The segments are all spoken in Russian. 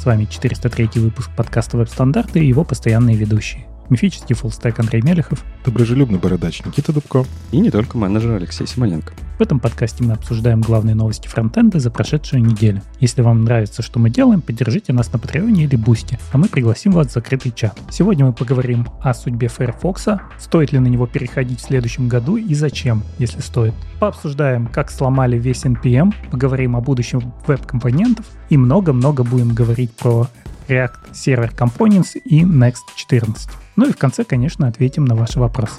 С вами 403 выпуск подкаста «Веб-стандарты» и его постоянные ведущие мифический фуллстек Андрей Мелехов, доброжелюбный бородач Никита Дубко и не только менеджер Алексей Симоненко. В этом подкасте мы обсуждаем главные новости фронтенда за прошедшую неделю. Если вам нравится, что мы делаем, поддержите нас на Patreon е или Boosty, а мы пригласим вас в закрытый чат. Сегодня мы поговорим о судьбе Firefox, стоит ли на него переходить в следующем году и зачем, если стоит. Пообсуждаем, как сломали весь NPM, поговорим о будущем веб-компонентов и много-много будем говорить про React Server Components и Next 14. Ну и в конце, конечно, ответим на ваши вопросы.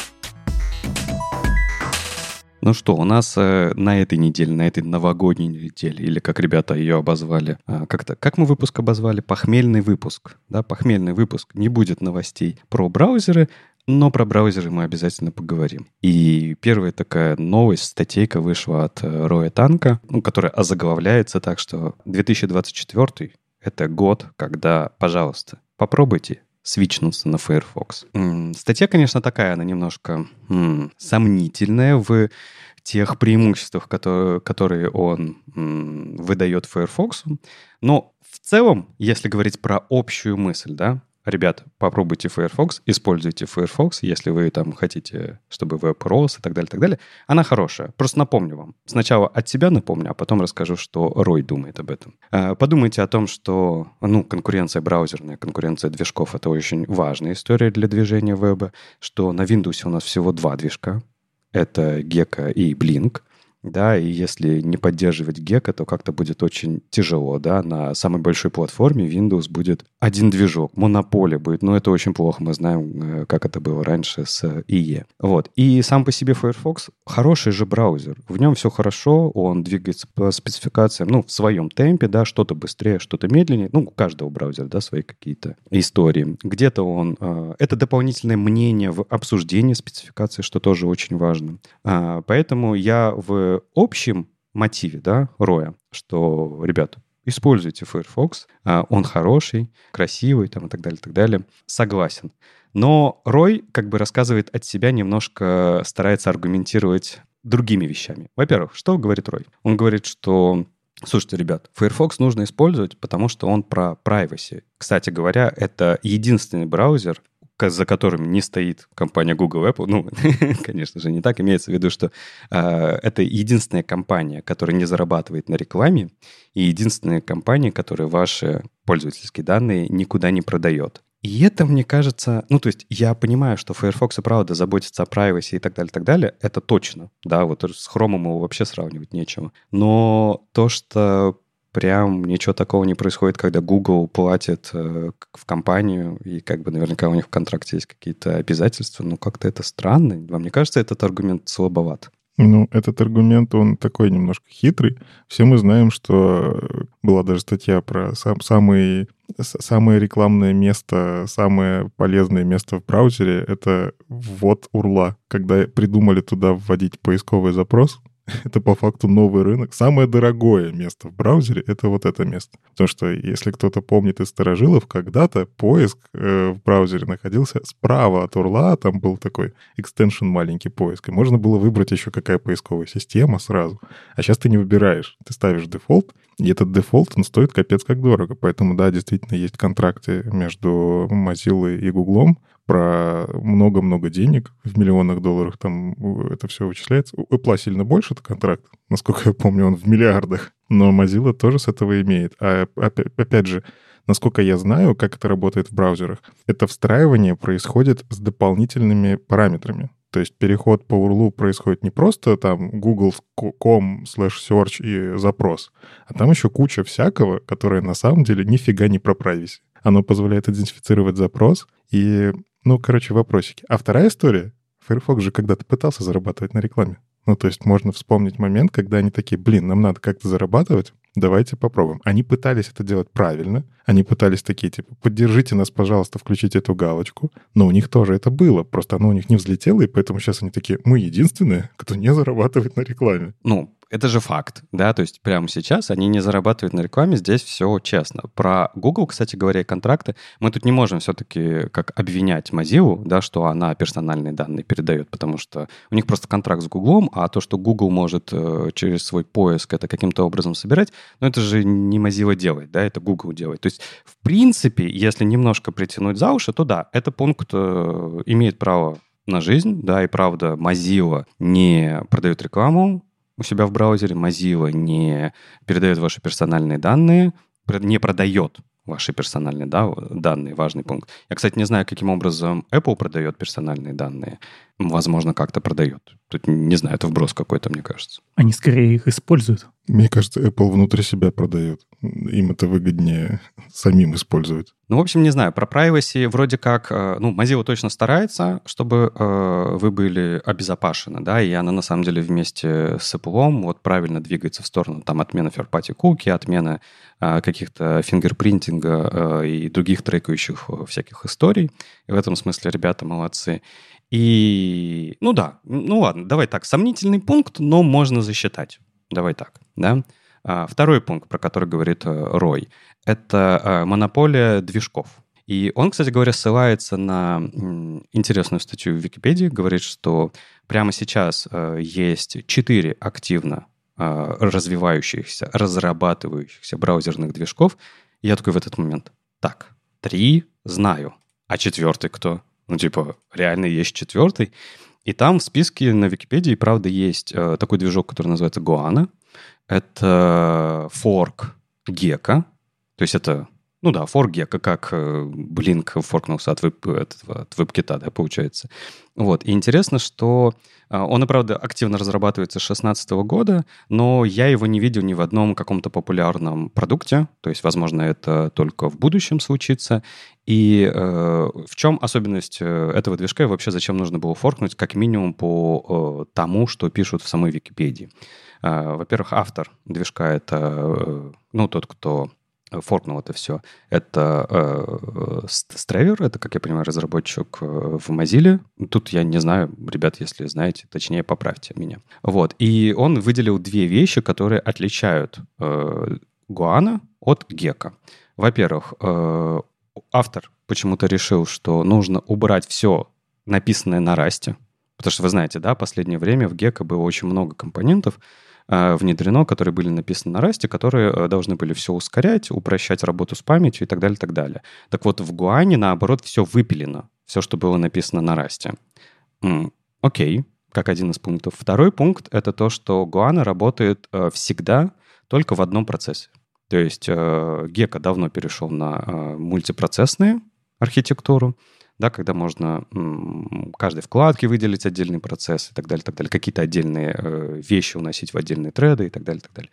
Ну что, у нас э, на этой неделе, на этой новогодней неделе, или как ребята ее обозвали, э, как-то, как мы выпуск обозвали? Похмельный выпуск. Да, похмельный выпуск. Не будет новостей про браузеры, но про браузеры мы обязательно поговорим. И первая такая новость, статейка вышла от э, Роя Танка, ну, которая озаглавляется так, что 2024 — это год, когда, пожалуйста, попробуйте свичнуться на Firefox. Статья, конечно, такая, она немножко м, сомнительная в тех преимуществах, которые, которые он м, выдает Firefox. Но в целом, если говорить про общую мысль, да, ребят, попробуйте Firefox, используйте Firefox, если вы там хотите, чтобы веб рос и так далее, так далее. Она хорошая. Просто напомню вам. Сначала от себя напомню, а потом расскажу, что Рой думает об этом. А, подумайте о том, что ну, конкуренция браузерная, конкуренция движков — это очень важная история для движения веба, что на Windows у нас всего два движка. Это Gecko и Blink да, и если не поддерживать Gecko, то как-то будет очень тяжело, да, на самой большой платформе Windows будет один движок, монополия будет, но это очень плохо, мы знаем, э, как это было раньше с IE. Вот, и сам по себе Firefox хороший же браузер, в нем все хорошо, он двигается по спецификациям, ну, в своем темпе, да, что-то быстрее, что-то медленнее, ну, у каждого браузера, да, свои какие-то истории. Где-то он, э, это дополнительное мнение в обсуждении спецификации, что тоже очень важно. А, поэтому я в общем мотиве, да, Роя, что, ребята, используйте Firefox, а, он хороший, красивый, там, и так далее, и так далее. Согласен. Но Рой как бы рассказывает от себя, немножко старается аргументировать другими вещами. Во-первых, что говорит Рой? Он говорит, что Слушайте, ребят, Firefox нужно использовать, потому что он про privacy. Кстати говоря, это единственный браузер, за которыми не стоит компания Google Apple. Ну, конечно же, не так. Имеется в виду, что э, это единственная компания, которая не зарабатывает на рекламе, и единственная компания, которая ваши пользовательские данные никуда не продает. И это, мне кажется, ну, то есть я понимаю, что Firefox и правда заботится о privacy и так далее, так далее, это точно, да, вот с Chrome его вообще сравнивать нечего. Но то, что прям ничего такого не происходит, когда Google платит э, в компанию, и как бы наверняка у них в контракте есть какие-то обязательства, но как-то это странно. Вам не кажется этот аргумент слабоват? Ну, этот аргумент, он такой немножко хитрый. Все мы знаем, что была даже статья про сам, самый, самое рекламное место, самое полезное место в браузере — это ввод урла. Когда придумали туда вводить поисковый запрос, это по факту новый рынок. Самое дорогое место в браузере — это вот это место. Потому что, если кто-то помнит из старожилов, когда-то поиск э, в браузере находился справа от урла, там был такой экстеншн маленький поиск, и можно было выбрать еще какая поисковая система сразу. А сейчас ты не выбираешь, ты ставишь дефолт, и этот дефолт, он стоит капец как дорого. Поэтому, да, действительно, есть контракты между Mozilla и Google про много-много денег в миллионах долларов, там это все вычисляется. У Apple сильно больше это контракт, насколько я помню, он в миллиардах. Но Mozilla тоже с этого имеет. А опять же, насколько я знаю, как это работает в браузерах, это встраивание происходит с дополнительными параметрами. То есть переход по URL происходит не просто там google.com slash search и запрос, а там еще куча всякого, которое на самом деле нифига не про privacy. Оно позволяет идентифицировать запрос и ну, короче, вопросики. А вторая история. Firefox же когда-то пытался зарабатывать на рекламе. Ну, то есть можно вспомнить момент, когда они такие, блин, нам надо как-то зарабатывать, давайте попробуем. Они пытались это делать правильно, они пытались такие, типа, поддержите нас, пожалуйста, включите эту галочку, но у них тоже это было, просто оно у них не взлетело, и поэтому сейчас они такие, мы единственные, кто не зарабатывает на рекламе. Ну, это же факт, да, то есть прямо сейчас они не зарабатывают на рекламе, здесь все честно. Про Google, кстати говоря, контракты, мы тут не можем все-таки как обвинять Mozilla, да, что она персональные данные передает, потому что у них просто контракт с Google, а то, что Google может э, через свой поиск это каким-то образом собирать, ну это же не Mozilla делает, да, это Google делает. То есть, в принципе, если немножко притянуть за уши, то да, это пункт э, имеет право на жизнь, да, и правда, Mozilla не продает рекламу, у себя в браузере, Mozilla не передает ваши персональные данные, не продает ваши персональные да, данные, важный пункт. Я, кстати, не знаю, каким образом Apple продает персональные данные. Возможно, как-то продает. Тут не знаю, это вброс какой-то, мне кажется. Они скорее их используют. Мне кажется, Apple внутри себя продает. Им это выгоднее самим использовать. Ну, в общем, не знаю, про privacy вроде как, э, ну, Mozilla точно старается, чтобы э, вы были обезопасены, да, и она на самом деле вместе с Apple вот правильно двигается в сторону там отмены third-party cookie, отмены э, каких-то фингерпринтинга и других трекающих всяких историй. И в этом смысле ребята молодцы. И, ну да, ну ладно, давай так, сомнительный пункт, но можно засчитать. Давай так, да. А, второй пункт, про который говорит э, Рой, это э, монополия движков. И он, кстати говоря, ссылается на интересную статью в Википедии, говорит, что прямо сейчас э, есть четыре активно развивающихся, разрабатывающихся браузерных движков. И я такой в этот момент, так, три знаю, а четвертый кто? Ну, типа, реально есть четвертый. И там в списке на Википедии, правда, есть э, такой движок, который называется Guana. Это форк Гека. То есть это, ну да, форк Гека, как э, Blink форкнулся от, веб, от, WebKit, да, получается. Вот. И интересно, что э, он, и правда, активно разрабатывается с 2016 года, но я его не видел ни в одном каком-то популярном продукте. То есть, возможно, это только в будущем случится. И э, в чем особенность э, этого движка и вообще зачем нужно было форкнуть, как минимум по э, тому, что пишут в самой Википедии? Э, во-первых, автор движка — это, э, ну, тот, кто форкнул это все. Это э, Стравер, это, как я понимаю, разработчик э, в Mozilla. Тут я не знаю, ребят, если знаете, точнее, поправьте меня. Вот. И он выделил две вещи, которые отличают э, Гуана от Гека. Во-первых, э, автор почему-то решил, что нужно убрать все написанное на расте, потому что вы знаете, да, последнее время в Гека было очень много компонентов э, внедрено, которые были написаны на расте, которые э, должны были все ускорять, упрощать работу с памятью и так далее, так далее. Так вот, в Гуане, наоборот, все выпилено, все, что было написано на расте. Окей, как один из пунктов. Второй пункт — это то, что Гуана работает э, всегда только в одном процессе. То есть э, Гека давно перешел на э, мультипроцессную архитектуру, да, когда можно каждой вкладке выделить отдельный процесс и так далее, так далее, какие-то отдельные э, вещи уносить в отдельные треды и так далее, так далее.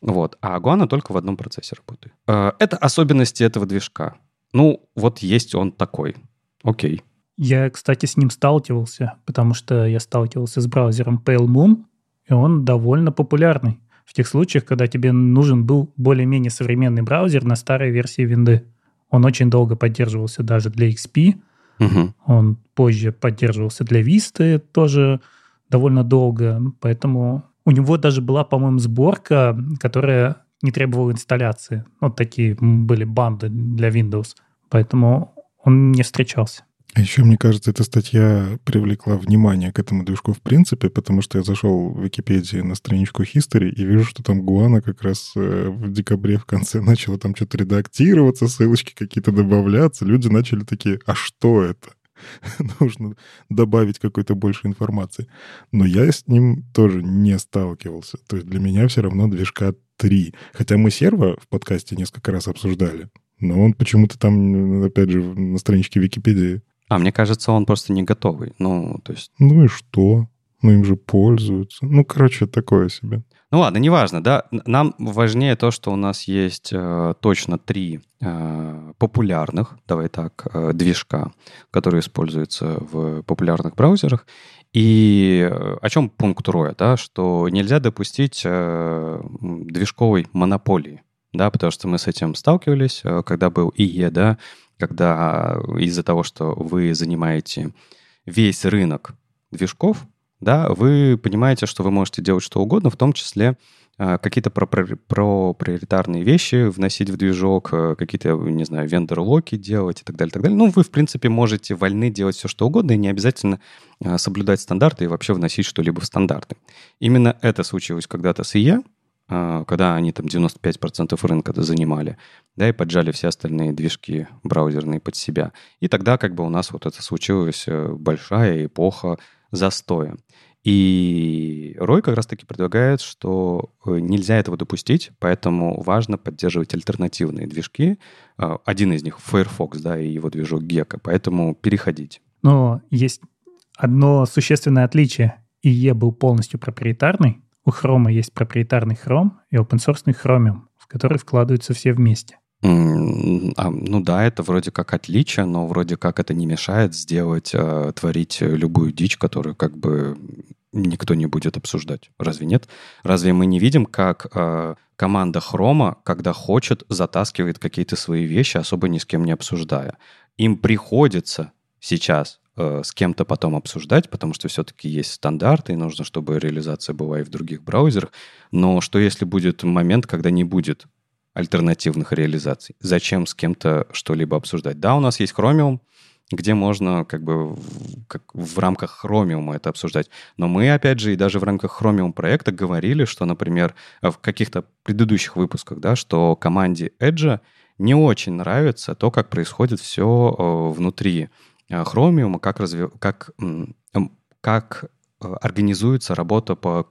Вот. А Guana только в одном процессе работает. Э, это особенности этого движка. Ну, вот есть он такой. Окей. Я, кстати, с ним сталкивался, потому что я сталкивался с браузером Pale Moon, и он довольно популярный в тех случаях, когда тебе нужен был более-менее современный браузер на старой версии винды. Он очень долго поддерживался даже для XP. Угу. Он позже поддерживался для Vista тоже довольно долго. Поэтому у него даже была, по-моему, сборка, которая не требовала инсталляции. Вот такие были банды для Windows. Поэтому он не встречался. А еще, мне кажется, эта статья привлекла внимание к этому движку в принципе, потому что я зашел в Википедии на страничку History и вижу, что там Гуана как раз э, в декабре в конце начала там что-то редактироваться, ссылочки какие-то добавляться. Люди начали такие, а что это? Нужно добавить какой-то больше информации. Но я с ним тоже не сталкивался. То есть для меня все равно движка 3. Хотя мы серво в подкасте несколько раз обсуждали. Но он почему-то там, опять же, на страничке Википедии а мне кажется, он просто не готовый. Ну, то есть... Ну и что? Ну им же пользуются. Ну, короче, такое себе. Ну ладно, неважно, да. Нам важнее то, что у нас есть э, точно три э, популярных, давай так, э, движка, которые используются в популярных браузерах. И э, о чем пункт Роя, да, что нельзя допустить э, движковой монополии, да, потому что мы с этим сталкивались, э, когда был ИЕ, да, когда из-за того, что вы занимаете весь рынок движков, да, вы понимаете, что вы можете делать что угодно, в том числе а, какие-то про, про, про приоритарные вещи вносить в движок, э, какие-то, не знаю, вендор-локи делать и так далее, так далее. Ну, вы, в принципе, можете вольны делать все, что угодно, и не обязательно соблюдать стандарты и вообще вносить что-либо в стандарты. Именно это случилось когда-то с IE, когда они там 95% рынка занимали, да, и поджали все остальные движки браузерные под себя. И тогда как бы у нас вот это случилась э, большая эпоха застоя. И Рой как раз-таки предлагает, что э, нельзя этого допустить, поэтому важно поддерживать альтернативные движки. А, один из них Firefox, да, и его движок Gecko, поэтому переходить. Но есть одно существенное отличие. IE был полностью проприетарный, у Chrome есть проприетарный Chrome и open source Chromium, в который вкладываются все вместе. А, ну да, это вроде как отличие, но вроде как это не мешает сделать, э, творить любую дичь, которую как бы никто не будет обсуждать. Разве нет? Разве мы не видим, как э, команда Хрома, когда хочет, затаскивает какие-то свои вещи, особо ни с кем не обсуждая? Им приходится сейчас э, с кем-то потом обсуждать, потому что все-таки есть стандарты, и нужно, чтобы реализация была и в других браузерах. Но что если будет момент, когда не будет альтернативных реализаций? Зачем с кем-то что-либо обсуждать? Да, у нас есть Chromium, где можно как бы как в рамках Chromium это обсуждать. Но мы, опять же, и даже в рамках Chromium проекта говорили, что, например, в каких-то предыдущих выпусках, да, что команде Edge не очень нравится то, как происходит все э, внутри э, Chromium, как, разве, как, как э, организуется работа по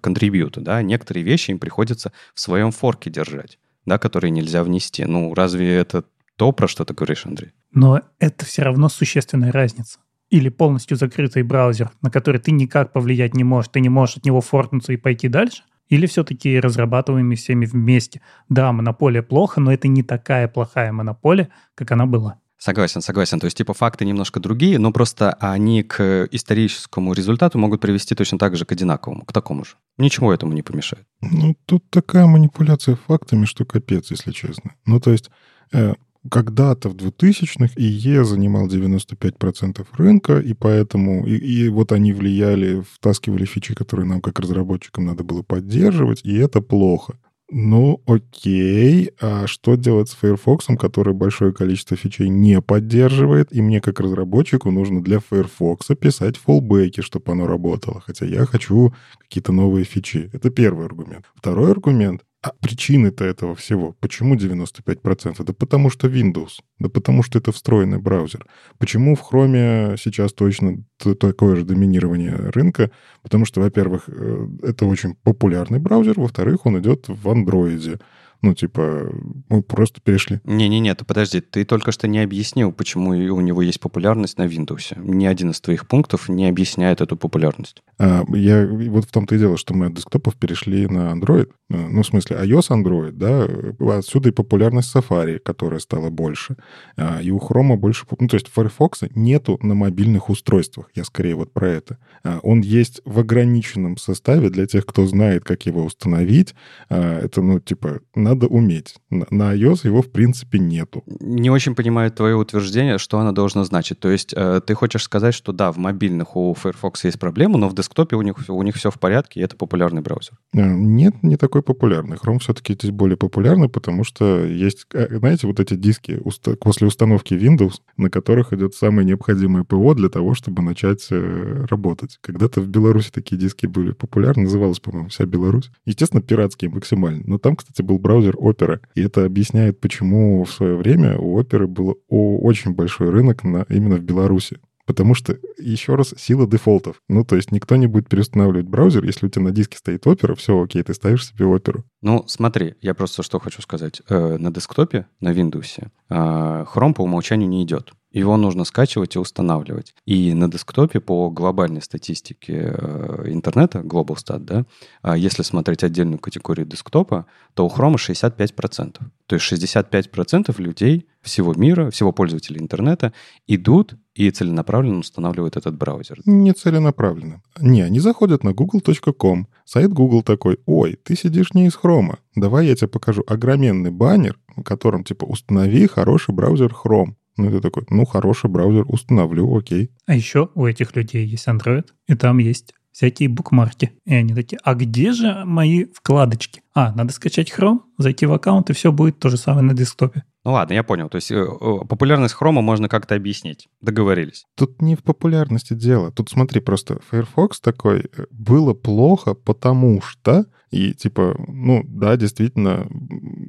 контрибьюту. Да? Некоторые вещи им приходится в своем форке держать, да, которые нельзя внести. Ну, разве это то, про что ты говоришь, Андрей? Но это все равно существенная разница. Или полностью закрытый браузер, на который ты никак повлиять не можешь, ты не можешь от него форкнуться и пойти дальше, или все-таки разрабатываемыми всеми вместе. Да, монополия плохо, но это не такая плохая монополия, как она была. Согласен, согласен. То есть, типа, факты немножко другие, но просто они к историческому результату могут привести точно так же к одинаковому, к такому же. Ничего этому не помешает. Ну, тут такая манипуляция фактами, что капец, если честно. Ну, то есть, э, когда-то в 2000-х ИЕ занимал 95% рынка, и поэтому и, и вот они влияли, втаскивали фичи, которые нам как разработчикам надо было поддерживать, и это плохо. Ну, окей, а что делать с Firefox, который большое количество фичей не поддерживает, и мне как разработчику нужно для Firefox писать фоллбеки, чтобы оно работало, хотя я хочу какие-то новые фичи. Это первый аргумент. Второй аргумент. А причины-то этого всего, почему 95%? Да потому что Windows, да потому что это встроенный браузер. Почему в Chrome сейчас точно такое же доминирование рынка? Потому что, во-первых, э, это очень популярный браузер, во-вторых, он идет в андроиде. Ну, типа, мы просто перешли. Не-не-не, ты подожди, ты только что не объяснил, почему у него есть популярность на Windows. Ни один из твоих пунктов не объясняет эту популярность. А, я, вот в том-то и дело, что мы от десктопов перешли на Android. А, ну, в смысле, iOS Android, да, отсюда и популярность Safari, которая стала больше. А, и у Chrome больше... Ну, то есть Firefox нету на мобильных устройствах. Я скорее вот про это. А, он есть в ограниченном составе для тех, кто знает, как его установить. Это, ну, типа, на надо уметь. На iOS его, в принципе, нету. Не очень понимаю твое утверждение, что оно должно значить. То есть э, ты хочешь сказать, что да, в мобильных у Firefox есть проблемы, но в десктопе у них, у них все в порядке, и это популярный браузер? Э, нет, не такой популярный. Chrome все-таки здесь более популярный, потому что есть, э, знаете, вот эти диски после установки Windows, на которых идет самое необходимое ПО для того, чтобы начать работать. Когда-то в Беларуси такие диски были популярны, называлась, по-моему, вся Беларусь. Естественно, пиратские максимально. Но там, кстати, был браузер браузер Opera. И это объясняет, почему в свое время у Opera был очень большой рынок на, именно в Беларуси. Потому что, еще раз, сила дефолтов. Ну, то есть никто не будет переустанавливать браузер, если у тебя на диске стоит Opera, все окей, ты ставишь себе Opera. Ну, смотри, я просто что хочу сказать. Э, на десктопе, на Windows, э, Chrome по умолчанию не идет. Его нужно скачивать и устанавливать. И на десктопе по глобальной статистике э, интернета, GlobalStat, да, а если смотреть отдельную категорию десктопа, то у Chrome 65%. То есть 65% людей всего мира, всего пользователей интернета идут и целенаправленно устанавливают этот браузер. Не целенаправленно. Не, они заходят на google.com, сайт Google такой, ой, ты сидишь не из Chrome, давай я тебе покажу огроменный баннер, в котором типа установи хороший браузер Chrome. Ну, ты такой, ну, хороший браузер, установлю, окей. А еще у этих людей есть Android, и там есть всякие букмарки. И они такие, а где же мои вкладочки? А, надо скачать Chrome, зайти в аккаунт, и все будет то же самое на десктопе. Ну ладно, я понял. То есть э, популярность хрома можно как-то объяснить. Договорились. Тут не в популярности дело. Тут смотри, просто Firefox такой э, было плохо, потому что и типа, ну да, действительно,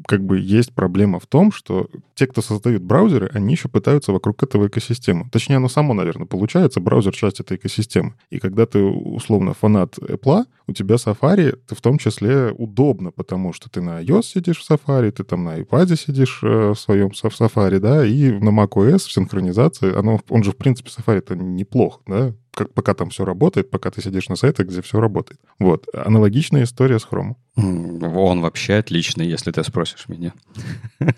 как бы есть проблема в том, что те, кто создают браузеры, они еще пытаются вокруг этого экосистемы. Точнее, оно само, наверное, получается, браузер — часть этой экосистемы. И когда ты, условно, фанат Apple, у тебя Safari, ты в том числе удобно, потому что ты на iOS сидишь в Safari, ты там на iPad сидишь э, в своем в Safari, да, и на macOS в синхронизации, оно, он же, в принципе, Safari это неплохо, да, как, пока там все работает, пока ты сидишь на сайтах, где все работает. Вот. Аналогичная история с Chrome. Он вообще отличный, если ты спросишь меня. Я,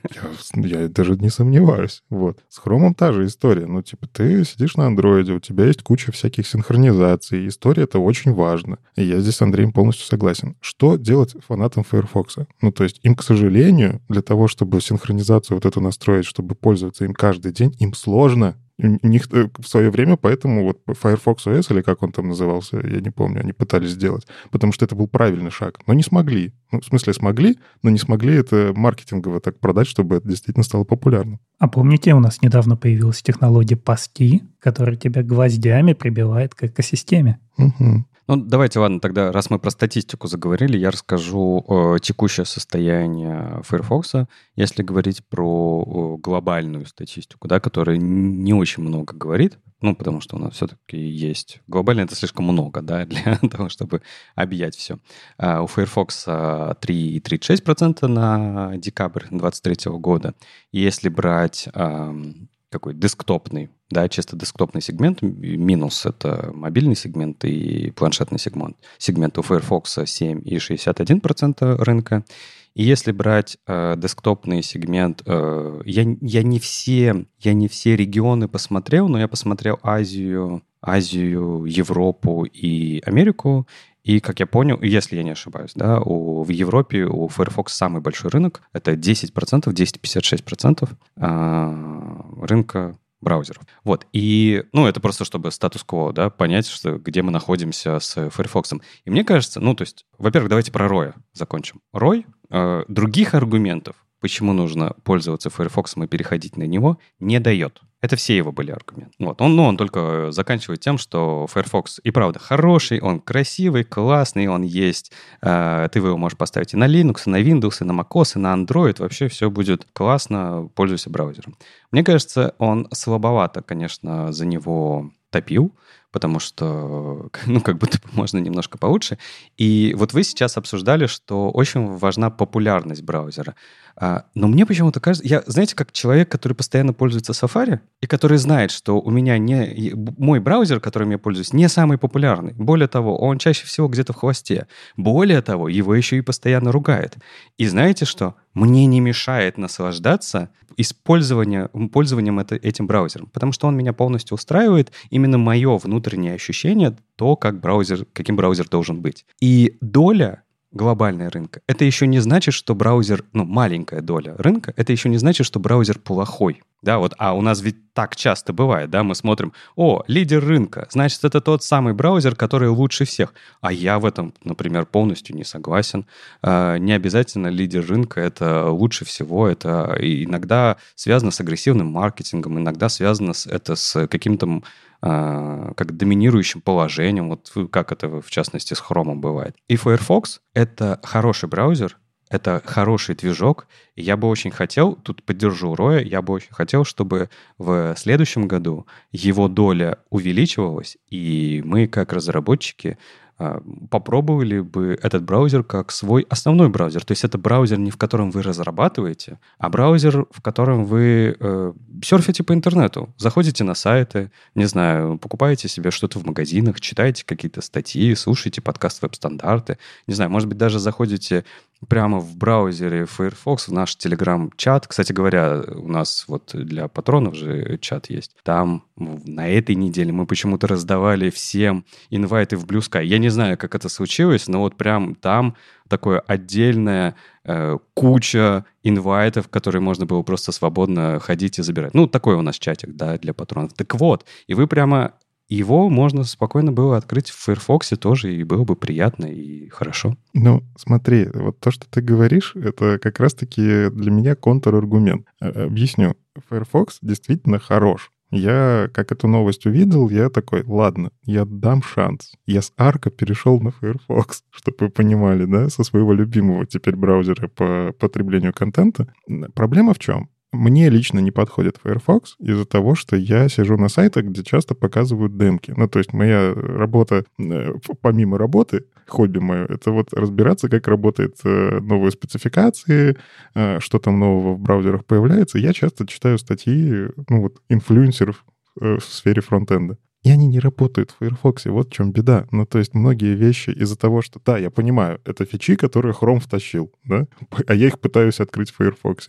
я даже не сомневаюсь. Вот. С Chrome та же история. Ну, типа, ты сидишь на андроиде, у тебя есть куча всяких синхронизаций. История это очень важно. И я здесь с Андреем полностью согласен. Что делать фанатам Firefox? Ну, то есть им, к сожалению, для того, чтобы синхронизацию вот эту настроить, чтобы пользоваться им каждый день, им сложно у них э, в свое время поэтому вот Firefox OS, или как он там назывался, я не помню, они пытались сделать, потому что это был правильный шаг, но не смогли. Ну, в смысле, смогли, но не смогли это маркетингово так продать, чтобы это действительно стало популярным. А помните, у нас недавно появилась технология паски, которая тебя гвоздями прибивает к экосистеме? Угу. Ну, давайте, ладно, тогда, раз мы про статистику заговорили, я расскажу э, текущее состояние Firefox, если говорить про э, глобальную статистику, да, которая не очень много говорит, ну, потому что у нас все-таки есть... Глобально это слишком много, да, для того, чтобы объять все. А у Firefox 3,36% на декабрь 2023 года. Если брать какой десктопный, да, чисто десктопный сегмент, минус это мобильный сегмент и планшетный сегмент. Сегмент у Firefox 7,61% рынка. И если брать э, десктопный сегмент, э, я, я, не все, я не все регионы посмотрел, но я посмотрел Азию, Азию, Европу и Америку. И, как я понял, если я не ошибаюсь, да, у, в Европе у Firefox самый большой рынок. Это 10%, 10,56% э, рынка браузеров. Вот. И, ну, это просто чтобы статус-кво, да, понять, что, где мы находимся с Firefox. И мне кажется, ну, то есть, во-первых, давайте про Роя закончим. Рой, э, других аргументов, почему нужно пользоваться Firefox и переходить на него, не дает. Это все его были аргументы. Вот. Он, ну, он только заканчивает тем, что Firefox и правда хороший, он красивый, классный, он есть. Э, ты его можешь поставить и на Linux, и на Windows, и на macOS, и на Android. Вообще все будет классно, пользуйся браузером. Мне кажется, он слабовато, конечно, за него топил, потому что, ну, как будто можно немножко получше. И вот вы сейчас обсуждали, что очень важна популярность браузера. А, но мне почему-то кажется, я, знаете, как человек, который постоянно пользуется Safari, и который знает, что у меня не мой браузер, которым я пользуюсь, не самый популярный. Более того, он чаще всего где-то в хвосте. Более того, его еще и постоянно ругает. И знаете что? Мне не мешает наслаждаться использованием, пользованием это, этим браузером, потому что он меня полностью устраивает. Именно мое внутреннее ощущение, то, как браузер, каким браузер должен быть. И доля глобальная рынка. Это еще не значит, что браузер, ну, маленькая доля рынка, это еще не значит, что браузер плохой. Да, вот, а у нас ведь так часто бывает, да, мы смотрим, о, лидер рынка, значит, это тот самый браузер, который лучше всех. А я в этом, например, полностью не согласен. А, не обязательно лидер рынка это лучше всего, это иногда связано с агрессивным маркетингом, иногда связано с, это с каким-то как доминирующим положением, вот как это в частности с Chrome бывает. И Firefox — это хороший браузер, это хороший движок, и я бы очень хотел, тут поддержу Роя, я бы очень хотел, чтобы в следующем году его доля увеличивалась, и мы, как разработчики, а, попробовали бы этот браузер как свой основной браузер. То есть это браузер, не в котором вы разрабатываете, а браузер, в котором вы э, серфите по интернету, заходите на сайты, не знаю, покупаете себе что-то в магазинах, читаете какие-то статьи, слушаете подкаст веб-стандарты, не знаю, может быть, даже заходите прямо в браузере Firefox, в наш Telegram-чат. Кстати говоря, у нас вот для патронов же чат есть. Там на этой неделе мы почему-то раздавали всем инвайты в Blue Sky. Я не знаю, как это случилось, но вот прям там такое отдельная э, куча инвайтов, которые можно было просто свободно ходить и забирать. Ну, такой у нас чатик, да, для патронов. Так вот, и вы прямо его можно спокойно было открыть в Firefox тоже, и было бы приятно и хорошо. Ну, смотри, вот то, что ты говоришь, это как раз-таки для меня контраргумент. Э, объясню. Firefox действительно хорош. Я, как эту новость увидел, я такой, ладно, я дам шанс. Я с Арка перешел на Firefox, чтобы вы понимали, да, со своего любимого теперь браузера по потреблению контента. Проблема в чем? Мне лично не подходит Firefox из-за того, что я сижу на сайтах, где часто показывают демки. Ну, то есть моя работа, э, помимо работы, хобби мое, это вот разбираться, как работают э, новые спецификации, э, что там нового в браузерах появляется. Я часто читаю статьи, ну, вот, инфлюенсеров в сфере фронтенда. И они не работают в Firefox, вот в чем беда. Ну, то есть многие вещи из-за того, что, да, я понимаю, это фичи, которые Chrome втащил, да, а я их пытаюсь открыть в Firefox.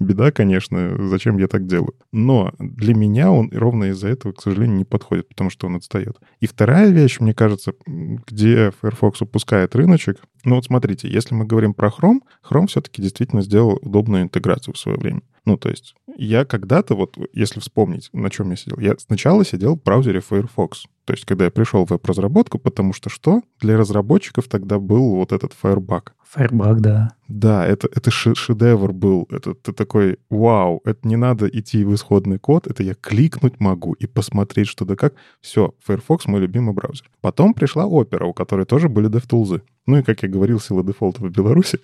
Беда, конечно, зачем я так делаю. Но для меня он ровно из-за этого, к сожалению, не подходит, потому что он отстает. И вторая вещь, мне кажется, где Firefox упускает рыночек, ну вот смотрите, если мы говорим про Chrome, Chrome все-таки действительно сделал удобную интеграцию в свое время. Ну, то есть я когда-то, вот если вспомнить, на чем я сидел, я сначала сидел в браузере Firefox. Firefox То есть когда я пришел в веб-разработку, потому что что? Для разработчиков тогда был вот этот Firebug. Firebug, да. Да, это, это шедевр был. Это ты такой, вау, это не надо идти в исходный код, это я кликнуть могу и посмотреть, что да как. Все, Firefox мой любимый браузер. Потом пришла Opera, у которой тоже были DevTools. Ну и, как я говорил, сила дефолта в Беларуси.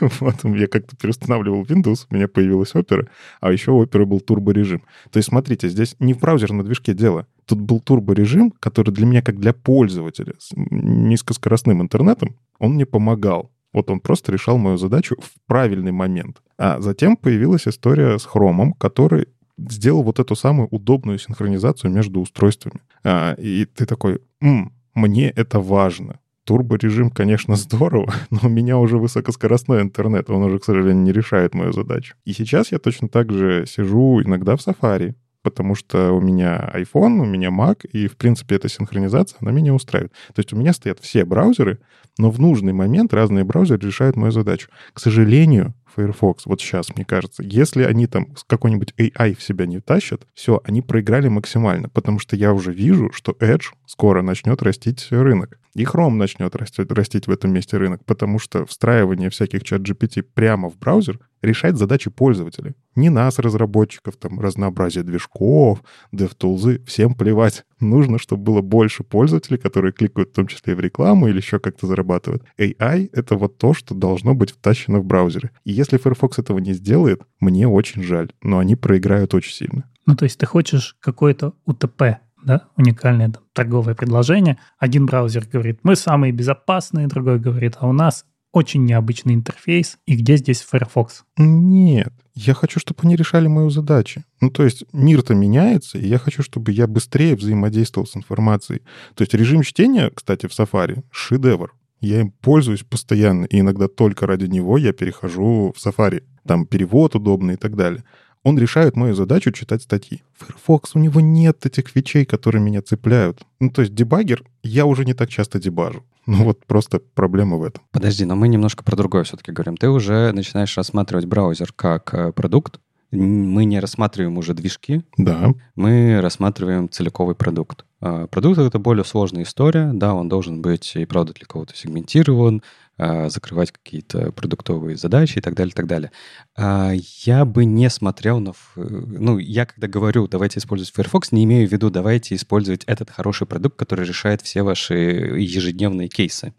Потом я как-то переустанавливал Windows, у меня появилась Opera, а еще у Opera был турборежим. То есть, смотрите, здесь не в браузерном движке дело. Тут был турборежим, который для меня, как для пользователя с низкоскоростным интернетом, он мне помогал. Вот он просто решал мою задачу в правильный момент. А затем появилась история с хромом, который сделал вот эту самую удобную синхронизацию между устройствами. А, и ты такой, М, мне это важно турборежим, конечно, здорово, но у меня уже высокоскоростной интернет, он уже, к сожалению, не решает мою задачу. И сейчас я точно так же сижу иногда в Safari, потому что у меня iPhone, у меня Mac, и, в принципе, эта синхронизация, она меня устраивает. То есть у меня стоят все браузеры, но в нужный момент разные браузеры решают мою задачу. К сожалению, Firefox, вот сейчас, мне кажется, если они там какой-нибудь AI в себя не тащат, все, они проиграли максимально, потому что я уже вижу, что Edge скоро начнет растить рынок. И Chrome начнет растить, растить в этом месте рынок, потому что встраивание всяких чат GPT прямо в браузер решает задачи пользователей. Не нас, разработчиков, там, разнообразие движков, DevTools, всем плевать. Нужно, чтобы было больше пользователей, которые кликают в том числе и в рекламу или еще как-то зарабатывают. AI — это вот то, что должно быть втащено в браузеры. И если Firefox этого не сделает, мне очень жаль, но они проиграют очень сильно. Ну, то есть ты хочешь какой-то УТП, да, уникальное там, торговое предложение. Один браузер говорит, мы самые безопасные, другой говорит, а у нас очень необычный интерфейс, и где здесь Firefox? Нет, я хочу, чтобы они решали мою задачу. Ну, то есть мир-то меняется, и я хочу, чтобы я быстрее взаимодействовал с информацией. То есть режим чтения, кстати, в Safari — шедевр. Я им пользуюсь постоянно, и иногда только ради него я перехожу в Safari. Там перевод удобный и так далее. Он решает мою задачу читать статьи. Firefox, у него нет этих фичей, которые меня цепляют. Ну, то есть дебагер я уже не так часто дебажу. Ну вот просто проблема в этом. Подожди, но мы немножко про другое все-таки говорим. Ты уже начинаешь рассматривать браузер как э, продукт. Мы не рассматриваем уже движки. Да. Мы рассматриваем целиковый продукт. А, продукт — это более сложная история. Да, он должен быть и правда для кого-то сегментирован, закрывать какие-то продуктовые задачи и так далее, и так далее. А, я бы не смотрел на... Ну, я когда говорю, давайте использовать Firefox, не имею в виду, давайте использовать этот хороший продукт, который решает все ваши ежедневные кейсы.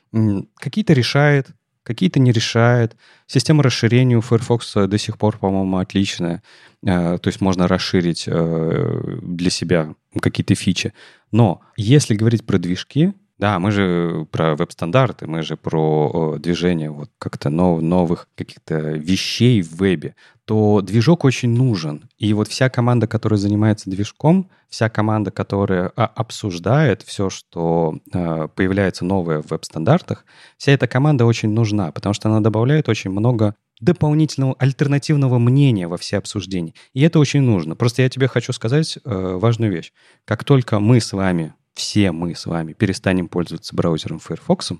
Какие-то решает, какие-то не решает. Система расширения у Firefox до сих пор, по-моему, отличная. А, то есть можно расширить э, для себя какие-то фичи. Но если говорить про движки, Да, мы же про веб-стандарты, мы же про движение вот как-то нов, новых каких-то вещей в вебе то движок очень нужен. И вот вся команда, которая занимается движком, вся команда, которая а, обсуждает все, что э, появляется новое в веб-стандартах, вся эта команда очень нужна, потому что она добавляет очень много дополнительного альтернативного мнения во все обсуждения. И это очень нужно. Просто я тебе хочу сказать э, важную вещь. Как только мы с вами, все мы с вами перестанем пользоваться браузером Firefox,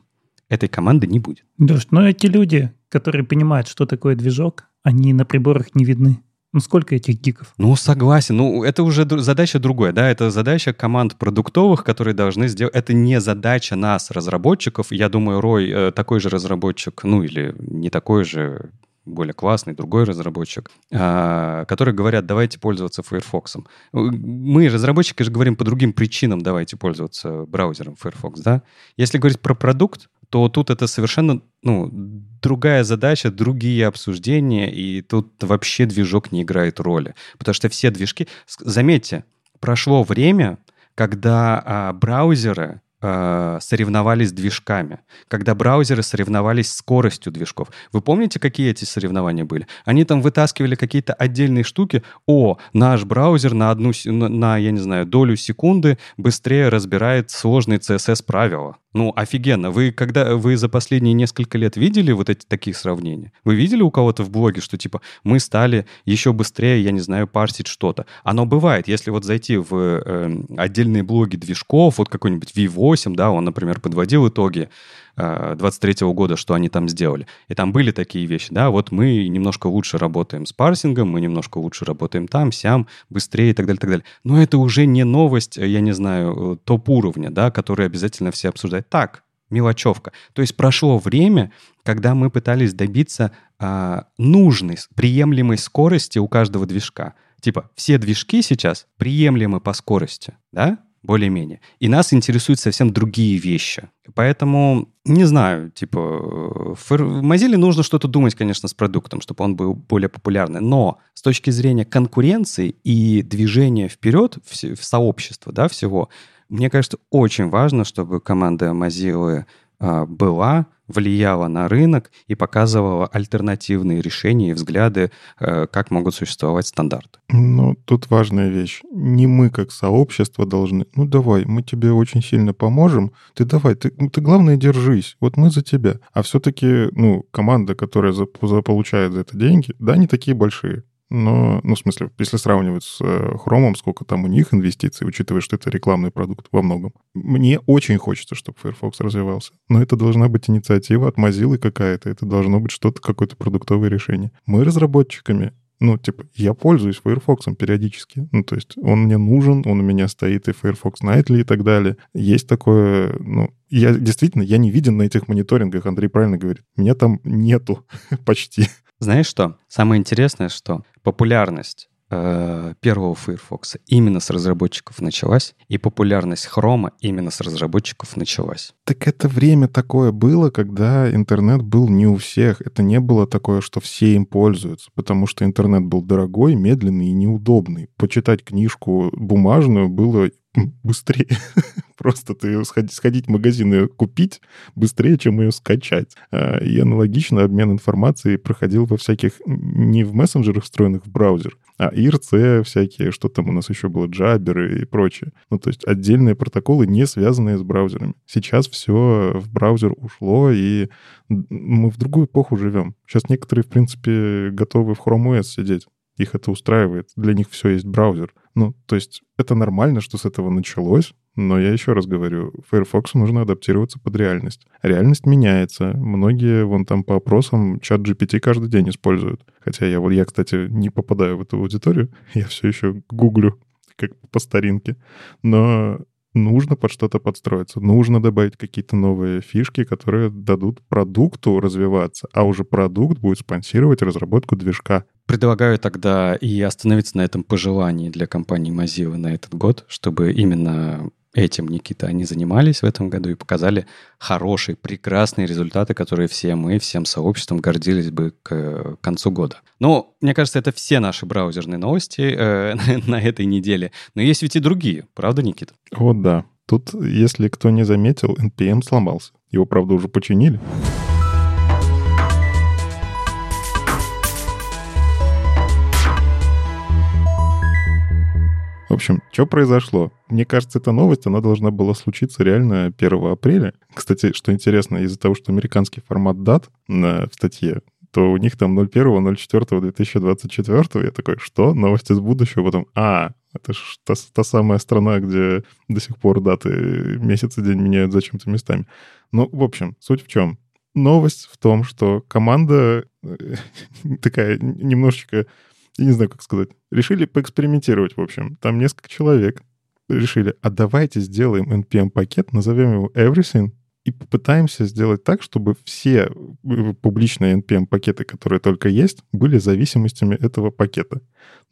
этой команды не будет. Душ, но эти люди, которые понимают, что такое движок, они на приборах не видны. Ну, сколько этих гиков? Ну, согласен. Ну, это уже задача другая, да, это задача команд продуктовых, которые должны сделать... Это не задача нас, разработчиков. Я думаю, Рой э, такой же разработчик, ну, или не такой же, более классный, другой разработчик, а, которые говорят, давайте пользоваться Firefox. Мы, разработчики, же говорим по другим причинам, давайте пользоваться браузером Firefox, да? Если говорить про продукт, то тут это совершенно ну, другая задача, другие обсуждения, и тут вообще движок не играет роли. Потому что все движки... Заметьте, прошло время, когда а, браузеры э, соревновались движками, когда браузеры соревновались скоростью движков. Вы помните, какие эти соревнования были? Они там вытаскивали какие-то отдельные штуки. О, наш браузер на одну, на, я не знаю, долю секунды быстрее разбирает сложные CSS-правила. Ну, офигенно. Вы когда вы за последние несколько лет видели вот эти такие сравнения? Вы видели у кого-то в блоге, что типа мы стали еще быстрее, я не знаю, парсить что-то? Оно бывает, если вот зайти в э, отдельные блоги движков, вот какой-нибудь V8, да, он, например, подводил итоги 23 -го года, что они там сделали. И там были такие вещи, да, вот мы немножко лучше работаем с парсингом, мы немножко лучше работаем там, сям, быстрее и так далее, так далее. Но это уже не новость, я не знаю, э, топ-уровня, да, который обязательно все обсуждают так, мелочевка. То есть прошло время, когда мы пытались добиться а, нужной, приемлемой скорости у каждого движка. Типа, все движки сейчас приемлемы по скорости, да, более-менее. И нас интересуют совсем другие вещи. Поэтому, не знаю, типа, в Mozilla нужно что-то думать, конечно, с продуктом, чтобы он был более популярный. Но с точки зрения конкуренции и движения вперед в, в сообщество, да, всего, мне кажется, очень важно, чтобы команда Mozilla была, влияла на рынок и показывала альтернативные решения и взгляды, э, как могут существовать стандарты. Ну, тут важная вещь. Не мы как сообщество должны, ну давай, мы тебе очень сильно поможем, ты давай, ты, ты главное держись, вот мы за тебя. А все-таки, ну, команда, которая за, получает за это деньги, да, не такие большие. Но, ну, в смысле, если сравнивать с Хромом, э, сколько там у них инвестиций, учитывая, что это рекламный продукт во многом. Мне очень хочется, чтобы Firefox развивался. Но это должна быть инициатива от Mozilla какая-то. Это должно быть что-то, какое-то продуктовое решение. Мы разработчиками ну, типа, я пользуюсь Firefox периодически. Ну, то есть он мне нужен, он у меня стоит и Firefox Nightly и так далее. Есть такое, ну, я действительно, я не виден на этих мониторингах, Андрей правильно говорит. Меня там нету почти. Знаешь что? Самое интересное, что популярность первого Firefox именно с разработчиков началась, и популярность Chrome именно с разработчиков началась. Так это время такое было, когда интернет был не у всех. Это не было такое, что все им пользуются, потому что интернет был дорогой, медленный и неудобный. Почитать книжку бумажную было быстрее. Просто ты сходить, сходить в магазин и купить быстрее, чем ее скачать. А, и аналогично обмен информацией проходил во всяких, не в мессенджерах, встроенных в браузер, а IRC всякие, что там у нас еще было, джаберы и прочее. Ну, то есть отдельные протоколы, не связанные с браузерами. Сейчас все в браузер ушло, и мы в другую эпоху живем. Сейчас некоторые, в принципе, готовы в Chrome OS сидеть. Их это устраивает. Для них все есть браузер. Ну, то есть это нормально, что с этого началось, но я еще раз говорю, Firefox нужно адаптироваться под реальность. Реальность меняется. Многие вон там по опросам чат GPT каждый день используют. Хотя я вот, я, кстати, не попадаю в эту аудиторию. Я все еще гуглю, как по старинке. Но нужно под что-то подстроиться. Нужно добавить какие-то новые фишки, которые дадут продукту развиваться, а уже продукт будет спонсировать разработку движка. Предлагаю тогда и остановиться на этом пожелании для компании Mozilla на этот год, чтобы именно этим, Никита, они занимались в этом году и показали хорошие, прекрасные результаты, которые все мы, всем сообществом гордились бы к концу года. Ну, мне кажется, это все наши браузерные новости э, на этой неделе. Но есть ведь и другие, правда, Никита? Вот да. Тут, если кто не заметил, NPM сломался. Его, правда, уже починили. В общем, что произошло? Мне кажется, эта новость, она должна была случиться реально 1 апреля. Кстати, что интересно, из-за того, что американский формат дат на, в статье, то у них там 01.04.2024. Я такой, что? Новости из будущего? Потом, а, это же та, та самая страна, где до сих пор даты месяц и день меняют зачем-то местами. Ну, в общем, суть в чем? Новость в том, что команда э, такая немножечко я не знаю, как сказать, решили поэкспериментировать, в общем. Там несколько человек решили, а давайте сделаем NPM-пакет, назовем его Everything, и попытаемся сделать так, чтобы все э, публичные NPM-пакеты, которые только есть, были зависимостями этого пакета.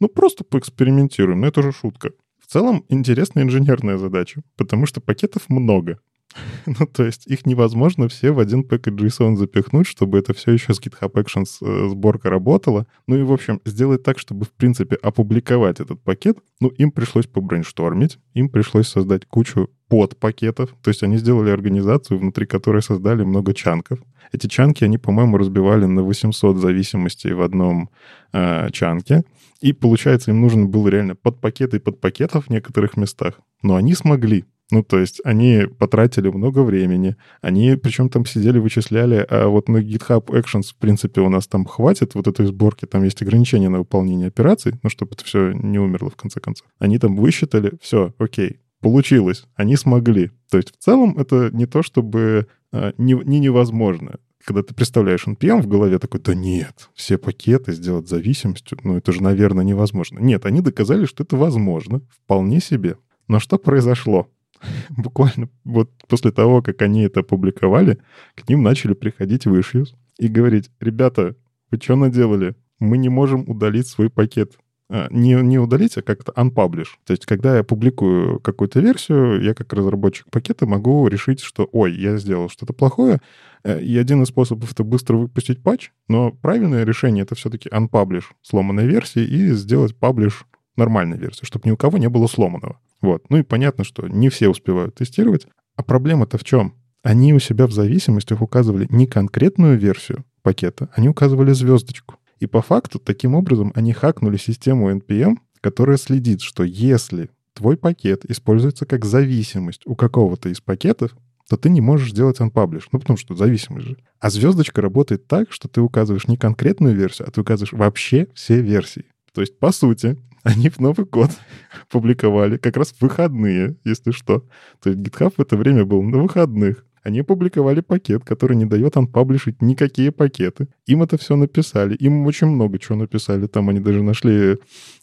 Ну, просто поэкспериментируем, но это же шутка. В целом, интересная инженерная задача, потому что пакетов много. Ну, то есть их невозможно все в один package.json запихнуть, чтобы это все еще с GitHub Actions э, сборка работала. Ну и, в общем, сделать так, чтобы, в принципе, опубликовать этот пакет, ну, им пришлось побрейнштормить, им пришлось создать кучу подпакетов. То есть они сделали организацию, внутри которой создали много чанков. Эти чанки, они, по-моему, разбивали на 800 зависимостей в одном э, чанке. И, получается, им нужен был реально подпакеты и подпакетов в некоторых местах. Но они смогли. Ну, то есть они потратили много времени, они причем там сидели, вычисляли, а вот на GitHub Actions, в принципе, у нас там хватит вот этой сборки, там есть ограничения на выполнение операций, ну, чтобы это все не умерло в конце концов. Они там высчитали, все, окей, получилось, они смогли. То есть в целом это не то, чтобы а, не, не невозможно. Когда ты представляешь NPM в голове, такой, да нет, все пакеты сделать зависимостью, ну это же, наверное, невозможно. Нет, они доказали, что это возможно, вполне себе. Но что произошло? буквально вот после того, как они это опубликовали, к ним начали приходить вышьюз и говорить, ребята, вы что наделали? Мы не можем удалить свой пакет. А, не, не удалить, а как-то unpublish. То есть, когда я публикую какую-то версию, я как разработчик пакета могу решить, что, ой, я сделал что-то плохое, э, и один из способов — это быстро выпустить патч, но правильное решение — это все-таки unpublish сломанной версии и сделать publish нормальной версии, чтобы ни у кого не было сломанного. Вот. Ну и понятно, что не все успевают тестировать. А проблема-то в чем? Они у себя в зависимостях указывали не конкретную версию пакета, они указывали звездочку. И по факту, таким образом, они хакнули систему NPM, которая следит, что если твой пакет используется как зависимость у какого-то из пакетов, то ты не можешь сделать unpublish. Ну, потому что зависимость же. А звездочка работает так, что ты указываешь не конкретную версию, а ты указываешь вообще все версии. То есть, по сути, они в Новый год публиковали как раз в выходные, если что. То есть GitHub в это время был на выходных. Они опубликовали пакет, который не дает анпаблишить никакие пакеты. Им это все написали. Им очень много чего написали. Там они даже нашли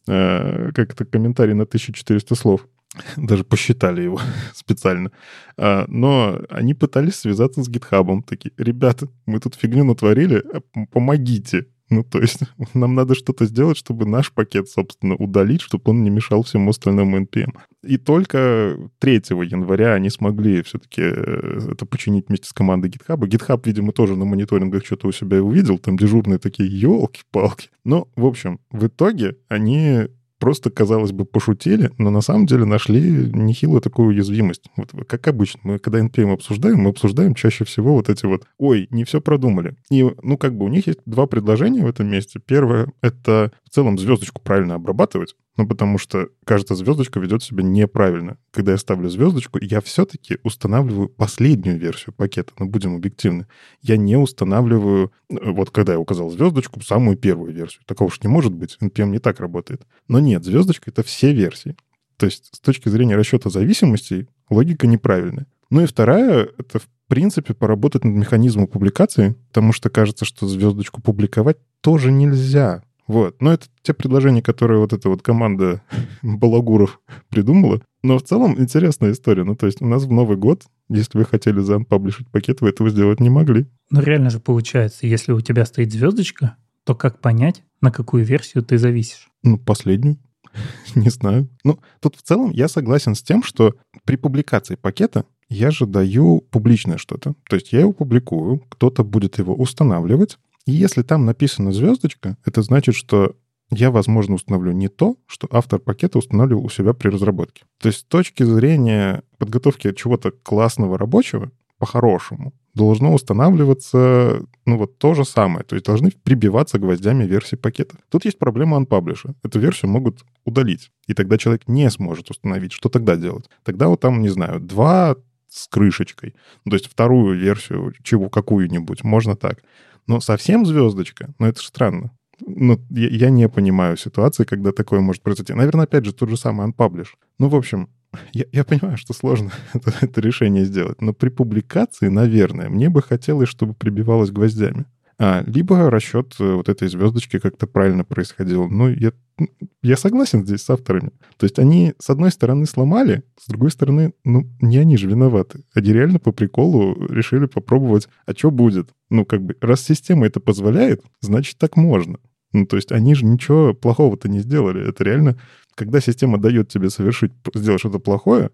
э, как-то комментарий на 1400 слов. Даже посчитали его специально. А, но они пытались связаться с гитхабом. Такие, ребята, мы тут фигню натворили, помогите. Ну, то есть нам надо что-то сделать, чтобы наш пакет, собственно, удалить, чтобы он не мешал всему остальному NPM. И только 3 января они смогли все-таки э, это починить вместе с командой GitHub. GitHub, видимо, тоже на мониторингах что-то у себя увидел, там дежурные такие, елки-палки. Но, в общем, в итоге они просто, казалось бы, пошутили, но на самом деле нашли нехилую такую уязвимость. Вот как обычно, мы когда NPM обсуждаем, мы обсуждаем чаще всего вот эти вот «Ой, не все продумали». И, ну, как бы у них есть два предложения в этом месте. Первое — это в целом звездочку правильно обрабатывать. Ну, потому что каждая звездочка ведет себя неправильно. Когда я ставлю звездочку, я все-таки устанавливаю последнюю версию пакета, ну, будем объективны. Я не устанавливаю, э, вот когда я указал звездочку, самую первую версию. Такого уж не может быть. NPM не так работает. Но нет, звездочка — это все версии. То есть с точки зрения расчета зависимостей логика неправильная. Ну и вторая — это, в принципе, поработать над механизмом публикации, потому что кажется, что звездочку публиковать тоже нельзя. Вот. Но это те предложения, которые вот эта вот команда балагуров придумала. Но в целом интересная история. Ну, то есть у нас в Новый год, если вы хотели заанпаблишить пакет, вы этого сделать не могли. Ну, реально же получается, если у тебя стоит звездочка, то как понять, на какую версию ты зависишь? Ну, последнюю. не знаю. Ну, тут в целом я согласен с тем, что при публикации пакета я же даю публичное что-то. То есть я его публикую, кто-то будет его устанавливать, и если там написана звездочка, это значит, что я, возможно, установлю не то, что автор пакета устанавливал у себя при разработке. То есть с точки зрения подготовки чего-то классного рабочего, по-хорошему, должно устанавливаться, ну, вот то же самое. То есть должны прибиваться гвоздями версии пакета. Тут есть проблема unpublish. Эту версию могут удалить. И тогда человек не сможет установить. Что тогда делать? Тогда вот там, не знаю, два с крышечкой. Ну, то есть вторую версию, чего какую-нибудь, можно так. Но совсем звездочка, ну это же странно. Ну, я, я не понимаю ситуации, когда такое может произойти. Наверное, опять же, тот же самый unpublish. Ну, в общем, я, я понимаю, что сложно это, это решение сделать, но при публикации, наверное, мне бы хотелось, чтобы прибивалось гвоздями. А, либо расчет э, вот этой звездочки как-то правильно происходил. Ну, я, я согласен здесь с авторами. То есть они, с одной стороны, сломали, с другой стороны, ну, не они же виноваты. Они реально по приколу решили попробовать, а что будет? Ну, как бы, раз система это позволяет, значит, так можно. Ну, то есть они же ничего плохого-то не сделали. Это реально, когда система дает тебе совершить, сделать что-то плохое,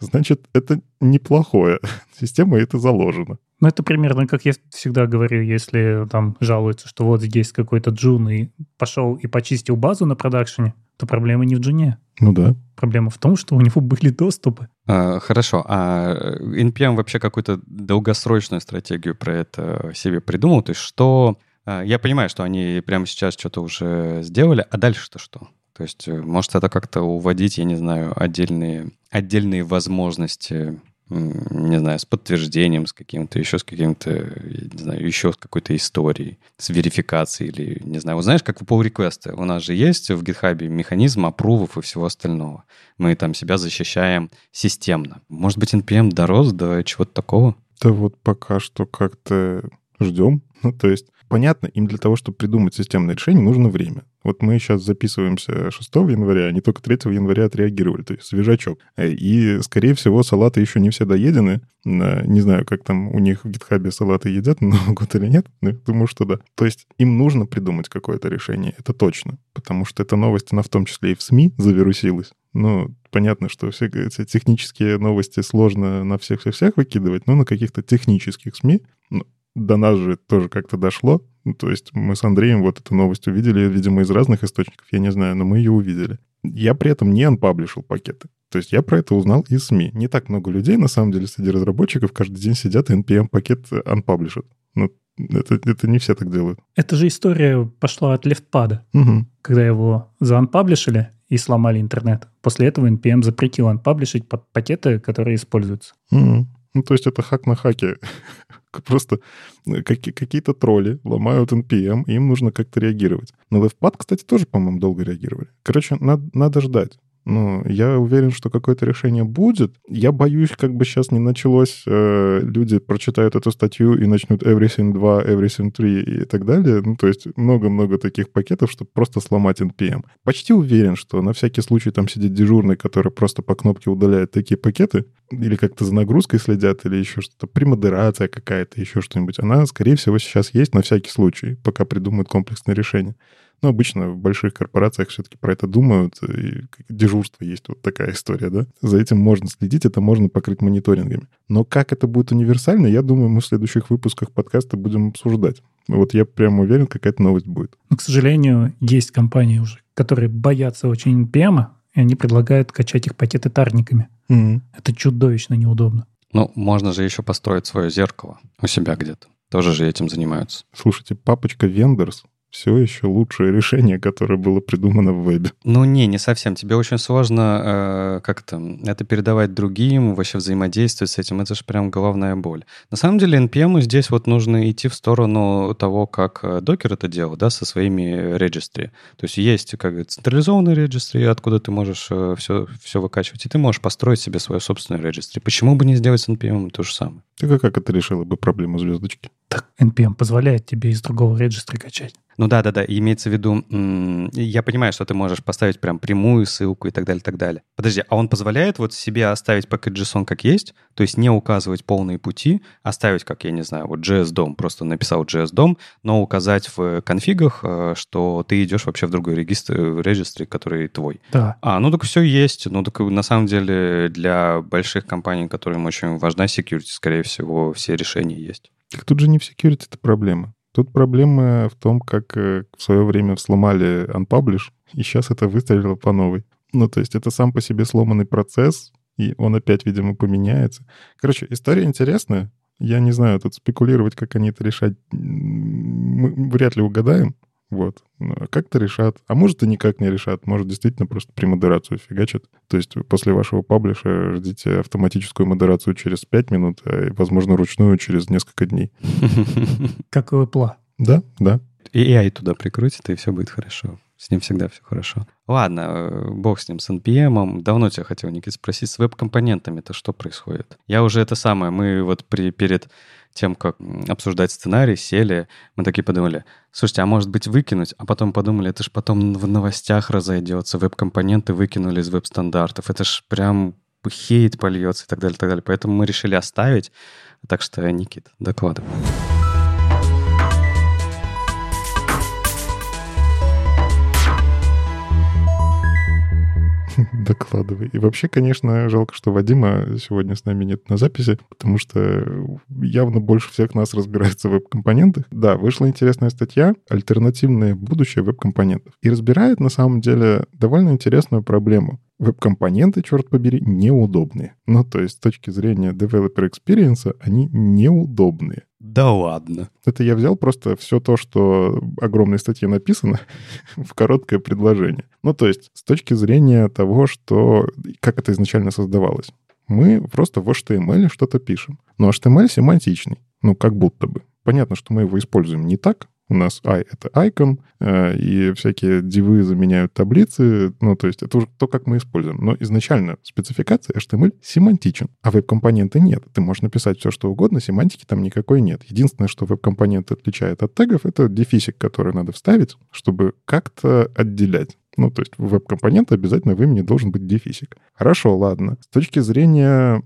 значит, это неплохое. Система это заложена. Ну, это примерно, как я всегда говорю, если там жалуются, что вот здесь какой-то джун и пошел и почистил базу на продакшене, то проблема не в джуне. Ну да. Проблема в том, что у него были доступы. А, хорошо. А NPM вообще какую-то долгосрочную стратегию про это себе придумал? То есть что... А, я понимаю, что они прямо сейчас что-то уже сделали, а дальше-то что? То есть, э, может, это как-то уводить, я не знаю, отдельные, отдельные возможности не знаю, с подтверждением, с каким-то, еще с каким-то, не знаю, еще с какой-то историей, с верификацией или, не знаю. Вот знаешь, как в pull request у нас же есть в GitHub механизм опрувов и всего остального. Мы там себя защищаем системно. Может быть, NPM дорос до чего-то такого? Да вот пока что как-то ждем. Ну, то есть понятно, им для того, чтобы придумать системное решение, нужно время. Вот мы сейчас записываемся 6 января, они только 3 января отреагировали, то есть свежачок. И, скорее всего, салаты еще не все доедены. Не знаю, как там у них в гитхабе салаты едят на Новый год или нет, но я думаю, что да. То есть им нужно придумать какое-то решение, это точно. Потому что эта новость, она в том числе и в СМИ завирусилась. Ну, понятно, что все эти технические новости сложно на всех-всех-всех выкидывать, но на каких-то технических СМИ ну, до нас же тоже как-то дошло. Ну, то есть мы с Андреем вот эту новость увидели, видимо, из разных источников, я не знаю, но мы ее увидели. Я при этом не анпаблишил пакеты. То есть я про это узнал из СМИ. Не так много людей, на самом деле, среди разработчиков каждый день сидят и NPM-пакет анпаблишат. Ну, это, это не все так делают. Эта же история пошла от лефтпада, угу. когда его заанпаблишили и сломали интернет. После этого NPM запретил анпаблишить пакеты, которые используются. Угу. Ну, то есть это хак на хаке. Просто э, какие-то тролли ломают NPM, и им нужно как-то реагировать. На LeftPad, кстати, тоже, по-моему, долго реагировали. Короче, надо, надо ждать. Ну, я уверен, что какое-то решение будет. Я боюсь, как бы сейчас не началось, э, люди прочитают эту статью и начнут Everything 2, Everything 3 и так далее. Ну, то есть много-много таких пакетов, чтобы просто сломать NPM. Почти уверен, что на всякий случай там сидит дежурный, который просто по кнопке удаляет такие пакеты, или как-то за нагрузкой следят, или еще что-то, премодерация какая-то, еще что-нибудь. Она, скорее всего, сейчас есть на всякий случай, пока придумают комплексное решение. Но обычно в больших корпорациях все-таки про это думают, и дежурство есть вот такая история, да. За этим можно следить, это можно покрыть мониторингами. Но как это будет универсально, я думаю, мы в следующих выпусках подкаста будем обсуждать. Вот я прям уверен, какая-то новость будет. Но, к сожалению, есть компании уже, которые боятся очень NPM, и они предлагают качать их пакеты тарниками. Mm-hmm. Это чудовищно неудобно. Ну, можно же еще построить свое зеркало у себя где-то. Тоже же этим занимаются. Слушайте, папочка Vendors все еще лучшее решение, которое было придумано в вебе. Ну не, не совсем. Тебе очень сложно э, как-то это передавать другим, вообще взаимодействовать с этим. Это же прям головная боль. На самом деле NPM здесь вот нужно идти в сторону того, как докер это делал, да, со своими регистри. То есть есть как бы централизованный регистри, откуда ты можешь э, все, все выкачивать, и ты можешь построить себе свою собственную регистри. Почему бы не сделать с NPM то же самое? Так а как это решило бы проблему звездочки? Так NPM позволяет тебе из другого регистра качать. Ну да, да, да, имеется в виду, я понимаю, что ты можешь поставить прям прямую ссылку и так далее, и так далее. Подожди, а он позволяет вот себе оставить package.json как есть, то есть не указывать полные пути, оставить, как я не знаю, вот JS-дом, просто написал JS-дом, но указать в конфигах, э, что ты идешь вообще в другой регистр, регистре, который твой. Да. А, ну так все есть. Ну так на самом деле для больших компаний, которым очень важна security, скорее всего, все решения есть. Так тут же не в security это проблема. Тут проблема в том, как э, в свое время сломали Unpublish, и сейчас это выстрелило по новой. Ну, то есть это сам по себе сломанный процесс, и он опять, видимо, поменяется. Короче, история интересная. Я не знаю, тут спекулировать, как они это решать, мы вряд ли угадаем. Вот. А как-то решат. А может, и никак не решат. Может, действительно просто премодерацию фигачат. То есть после вашего паблиша ждите автоматическую модерацию через 5 минут, а, возможно, ручную через несколько дней. Как у Apple. Да, да. И AI туда прикрутит, и все будет хорошо. С ним всегда все хорошо. Ладно, э, бог с ним, с NPM. Давно тебя хотел, Никит, спросить, с веб-компонентами-то что происходит? Я уже это самое, мы вот при, перед тем, как обсуждать сценарий, сели, мы такие подумали, слушайте, а может быть выкинуть? А потом подумали, это же потом в новостях разойдется, веб-компоненты выкинули из веб-стандартов, это ж прям хейт польется и так далее, и так далее. Поэтому мы решили оставить. Так что, Никит, докладывай. Докладывай. И вообще, конечно, жалко, что Вадима сегодня с нами нет на записи, потому что явно больше всех нас разбирается в веб-компонентах. Да, вышла интересная статья «Альтернативное будущее веб-компонентов». И разбирает, на самом деле, довольно интересную проблему веб-компоненты, черт побери, неудобные. Ну, то есть с точки зрения developer experience они неудобные. Да ладно. Это я взял просто все то, что огромной статье написано, в короткое предложение. Ну, то есть с точки зрения того, что как это изначально создавалось. Мы просто в HTML что-то пишем. Но HTML семантичный. Ну, как будто бы. Понятно, что мы его используем не так, у нас i — это icon, э, и всякие дивы заменяют таблицы. Ну, то есть это уже то, как мы используем. Но изначально спецификация HTML семантичен, а веб-компоненты нет. Ты можешь написать все, что угодно, семантики там никакой нет. Единственное, что веб-компоненты отличает от тегов, это дефисик, который надо вставить, чтобы как-то отделять. Ну, то есть в веб-компоненты обязательно в имени должен быть дефисик. Хорошо, ладно. С точки зрения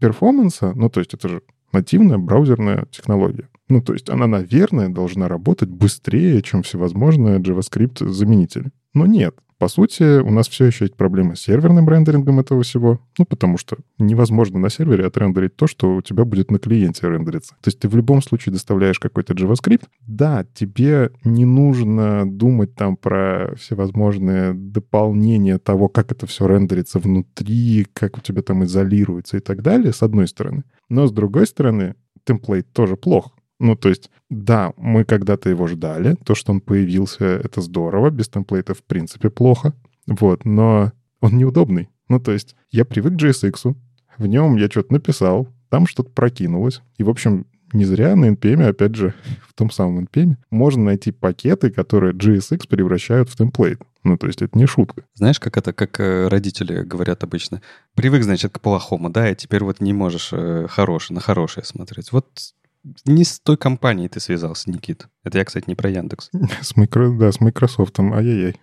перформанса, ну, то есть это же нативная браузерная технология. Ну, то есть она, наверное, должна работать быстрее, чем всевозможные JavaScript-заменители. Но нет. По сути, у нас все еще есть проблемы с серверным рендерингом этого всего. Ну, потому что невозможно на сервере отрендерить то, что у тебя будет на клиенте рендериться. То есть ты в любом случае доставляешь какой-то JavaScript. Да, тебе не нужно думать там про всевозможные дополнения того, как это все рендерится внутри, как у тебя там изолируется и так далее, с одной стороны. Но с другой стороны, темплейт тоже плох. Ну, то есть, да, мы когда-то его ждали. То, что он появился, это здорово. Без темплейта, в принципе, плохо. Вот, но он неудобный. Ну, то есть, я привык к JSX, в нем я что-то написал, там что-то прокинулось. И, в общем, не зря на NPM, опять же, в том самом NPM, можно найти пакеты, которые JSX превращают в темплейт. Ну, то есть это не шутка. Знаешь, как это, как э, родители говорят обычно? Привык, значит, к плохому, да, и теперь вот не можешь э, хорошее, на хорошее смотреть. Вот не с той компанией ты связался, Никит. Это я, кстати, не про Яндекс. С микро, да, с Microsoft. Ай-яй-яй.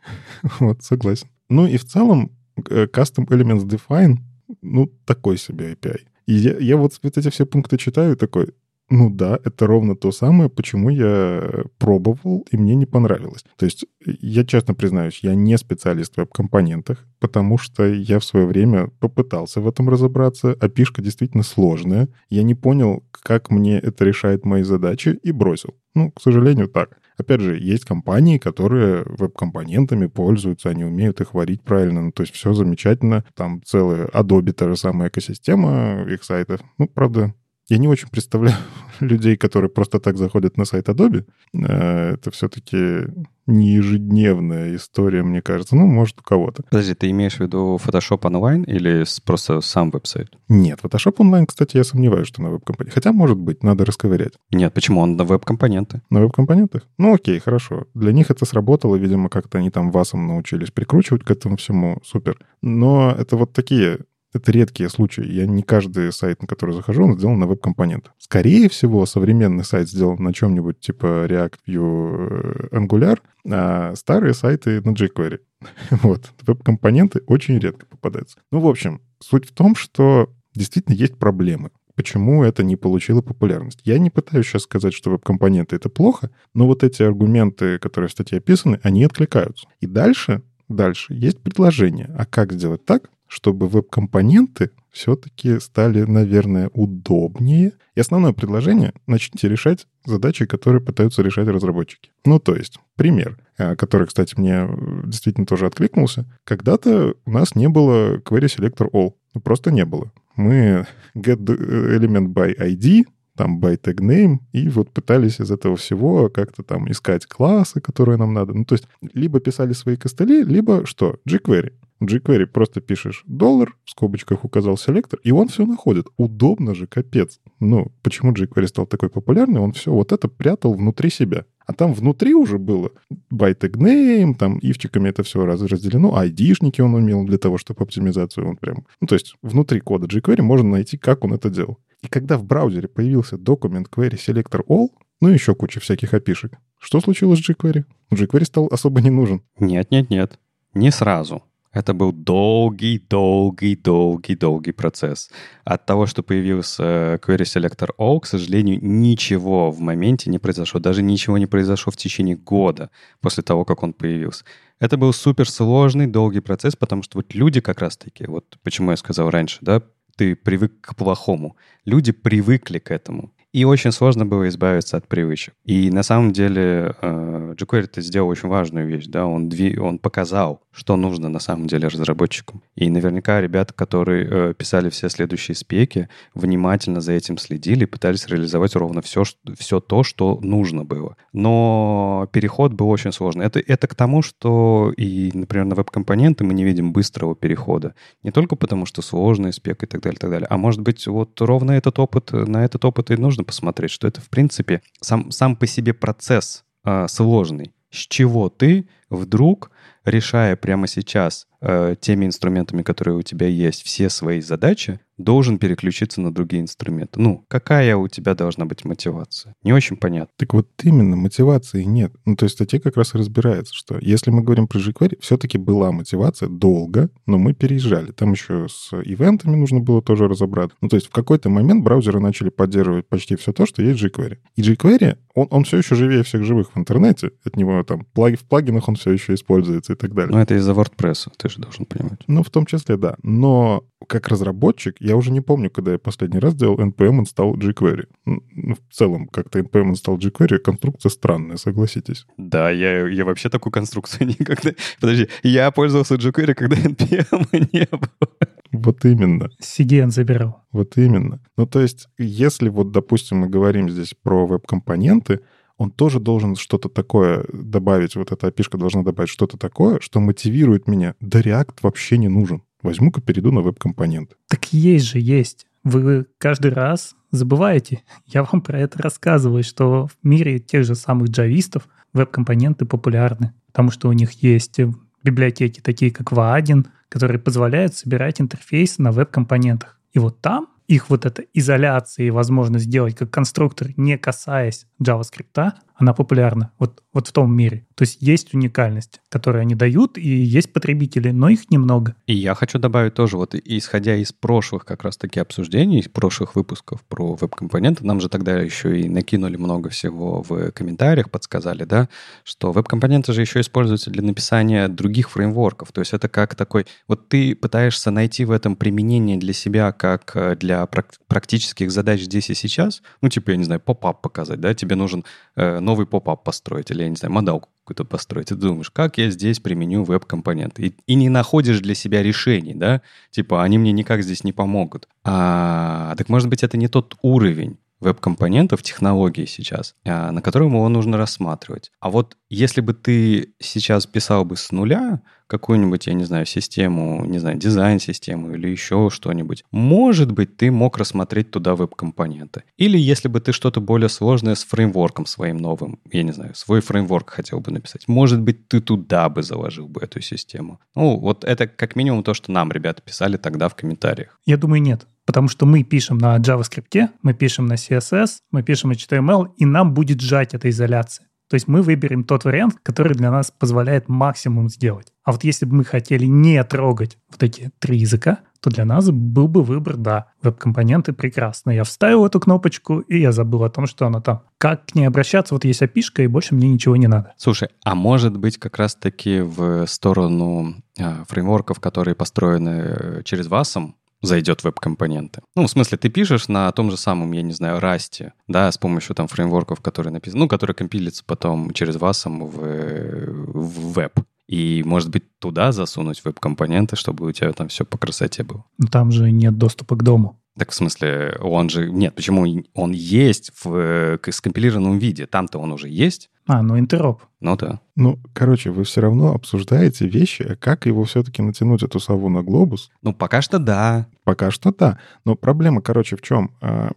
вот, согласен. Ну и в целом э, Custom Elements Define, ну, такой себе API. И я, я вот, вот эти все пункты читаю такой, ну да, это ровно то самое, почему я пробовал, и мне не понравилось. То есть я честно признаюсь, я не специалист в веб-компонентах, потому что я в свое время попытался в этом разобраться, а пишка действительно сложная. Я не понял, как мне это решает мои задачи, и бросил. Ну, к сожалению, так. Опять же, есть компании, которые веб-компонентами пользуются, они умеют их варить правильно, ну, то есть все замечательно. Там целая Adobe, та же самая экосистема их сайтов. Ну, правда, я не очень представляю людей, которые просто так заходят на сайт Adobe. Э, это все-таки не ежедневная история, мне кажется. Ну, может, у кого-то. Подожди, ты имеешь в виду Photoshop онлайн или просто сам веб-сайт? Нет, Photoshop онлайн, кстати, я сомневаюсь, что на веб-компоненте. Хотя, может быть, надо расковырять. Нет, почему? Он на веб-компоненты. На веб-компонентах? Ну, окей, хорошо. Для них это сработало, видимо, как-то они там васом научились прикручивать к этому всему. Супер. Но это вот такие это редкие случаи. Я не каждый сайт, на который захожу, он сделан на веб-компонент. Скорее всего, современный сайт сделан на чем-нибудь типа React, Vue, э, Angular, а старые сайты на jQuery. вот. Веб-компоненты очень редко попадаются. Ну, в общем, суть в том, что действительно есть проблемы. Почему это не получило популярность? Я не пытаюсь сейчас сказать, что веб-компоненты — это плохо, но вот эти аргументы, которые в статье описаны, они откликаются. И дальше, дальше есть предложение. А как сделать так, чтобы веб-компоненты все-таки стали, наверное, удобнее. И основное предложение — начните решать задачи, которые пытаются решать разработчики. Ну, то есть, пример, а, который, кстати, мне э, действительно тоже откликнулся. Когда-то у нас не было query selector all. Просто не было. Мы get element by ID, там by tag name, и вот пытались из этого всего как-то там искать классы, которые нам надо. Ну, то есть, либо писали свои костыли, либо что? jQuery. JQuery просто пишешь доллар, в скобочках указал селектор, и он все находит. Удобно же, капец. Ну, почему jQuery стал такой популярный? Он все вот это прятал внутри себя. А там внутри уже было name, там ивчиками это все раз разделено, айдишники он умел для того, чтобы оптимизацию он прям... Ну, то есть внутри кода jQuery можно найти, как он это делал. И когда в браузере появился документ query selector all, ну и еще куча всяких опишек, что случилось с jQuery? jQuery стал особо не нужен. Нет-нет-нет, не сразу. Это был долгий, долгий, долгий, долгий процесс. От того, что появился э, Query Selector All, к сожалению, ничего в моменте не произошло. Даже ничего не произошло в течение года после того, как он появился. Это был суперсложный, долгий процесс, потому что вот люди как раз-таки, вот почему я сказал раньше, да, ты привык к плохому. Люди привыкли к этому. И очень сложно было избавиться от привычек. И на самом деле э, jQuery это сделал очень важную вещь, да, он, дви, он показал, что нужно на самом деле разработчикам. И наверняка ребята, которые э, писали все следующие спеки, внимательно за этим следили пытались реализовать ровно все, все то, что нужно было. Но переход был очень сложный. Это, это к тому, что и, например, на веб-компоненты мы не видим быстрого перехода. Не только потому, что сложный спек и так далее, и так далее, а может быть вот ровно этот опыт, на этот опыт и нужно можно посмотреть, что это, в принципе, сам, сам по себе процесс э, сложный. С чего ты вдруг, решая прямо сейчас э, теми инструментами, которые у тебя есть, все свои задачи, должен переключиться на другие инструменты. Ну, какая у тебя должна быть мотивация? Не очень понятно. Так вот именно, мотивации нет. Ну, то есть статья как раз и разбирается, что если мы говорим про jQuery, все-таки была мотивация долго, но мы переезжали. Там еще с ивентами нужно было тоже разобраться. Ну, то есть в какой-то момент браузеры начали поддерживать почти все то, что есть jQuery. И jQuery, он, он все еще живее всех живых в интернете. От него там плаги, в плагинах он все еще используется и так далее. Ну, это из-за WordPress, ты же должен понимать. Ну, в том числе, да. Но как разработчик, я уже не помню, когда я последний раз делал npm install jQuery. Ну, в целом, как-то npm install jQuery конструкция странная, согласитесь. Да, я, я вообще такую конструкцию никогда... Подожди, я пользовался jQuery, когда npm не было. Вот именно. CDN забирал. Вот именно. Ну, то есть, если вот, допустим, мы говорим здесь про веб-компоненты, он тоже должен что-то такое добавить, вот эта опишка должна добавить что-то такое, что мотивирует меня. Да React вообще не нужен. Возьму-ка перейду на веб-компонент. Так есть же, есть. Вы каждый раз забываете. Я вам про это рассказываю, что в мире тех же самых джавистов веб-компоненты популярны, потому что у них есть библиотеки, такие как Va1, которые позволяют собирать интерфейс на веб-компонентах. И вот там их вот эта изоляция и возможность сделать как конструктор, не касаясь JavaScript, она популярна вот, вот в том мире. То есть есть уникальность, которую они дают, и есть потребители, но их немного. И я хочу добавить тоже, вот исходя из прошлых как раз-таки обсуждений, из прошлых выпусков про веб-компоненты, нам же тогда еще и накинули много всего в комментариях, подсказали, да, что веб-компоненты же еще используются для написания других фреймворков. То есть это как такой... Вот ты пытаешься найти в этом применение для себя как э, для практических задач здесь и сейчас. Ну, типа, я не знаю, поп-ап показать, да, тебе нужен э, новый поп-ап построить или, я не знаю, модалку какую-то построить. И ты думаешь, как я здесь применю веб-компоненты? И, и не находишь для себя решений, да? Типа, они мне никак здесь не помогут. А, так может быть, это не тот уровень веб-компонентов, технологий сейчас, а, на котором его нужно рассматривать. А вот если бы ты сейчас писал бы с нуля какую-нибудь, я не знаю, систему, не знаю, дизайн-систему или еще что-нибудь, может быть, ты мог рассмотреть туда веб-компоненты. Или если бы ты что-то более сложное с фреймворком своим новым, я не знаю, свой фреймворк хотел бы написать, может быть, ты туда бы заложил бы эту систему. Ну, вот это как минимум то, что нам ребята писали тогда в комментариях. Я думаю, нет. Потому что мы пишем на JavaScript, мы пишем на CSS, мы пишем HTML, и нам будет сжать эта изоляция. То есть мы выберем тот вариант, который для нас позволяет максимум сделать. А вот если бы мы хотели не трогать вот эти три языка, то для нас был бы выбор, да, веб-компоненты прекрасно. Я вставил эту кнопочку, и я забыл о том, что она там. Как к ней обращаться? Вот есть api и больше мне ничего не надо. Слушай, а может быть как раз-таки в сторону а, фреймворков, которые построены э, через VASM, зайдет веб-компоненты. Ну, в смысле, ты пишешь на том же самом, я не знаю, расте, да, с помощью там фреймворков, которые написаны, ну, которые компилятся потом через VASM в, в веб. И, может быть, туда засунуть веб-компоненты, чтобы у тебя там все по красоте было. Но там же нет доступа к дому. Так в смысле, он же... Нет, почему он есть в скомпилированном виде? Там-то он уже есть. А, ну interop. Ну да. Ну, короче, вы все равно обсуждаете вещи, а как его все-таки натянуть, эту сову на глобус. Ну, пока что да. Пока что да. Но проблема, короче, в чем? А,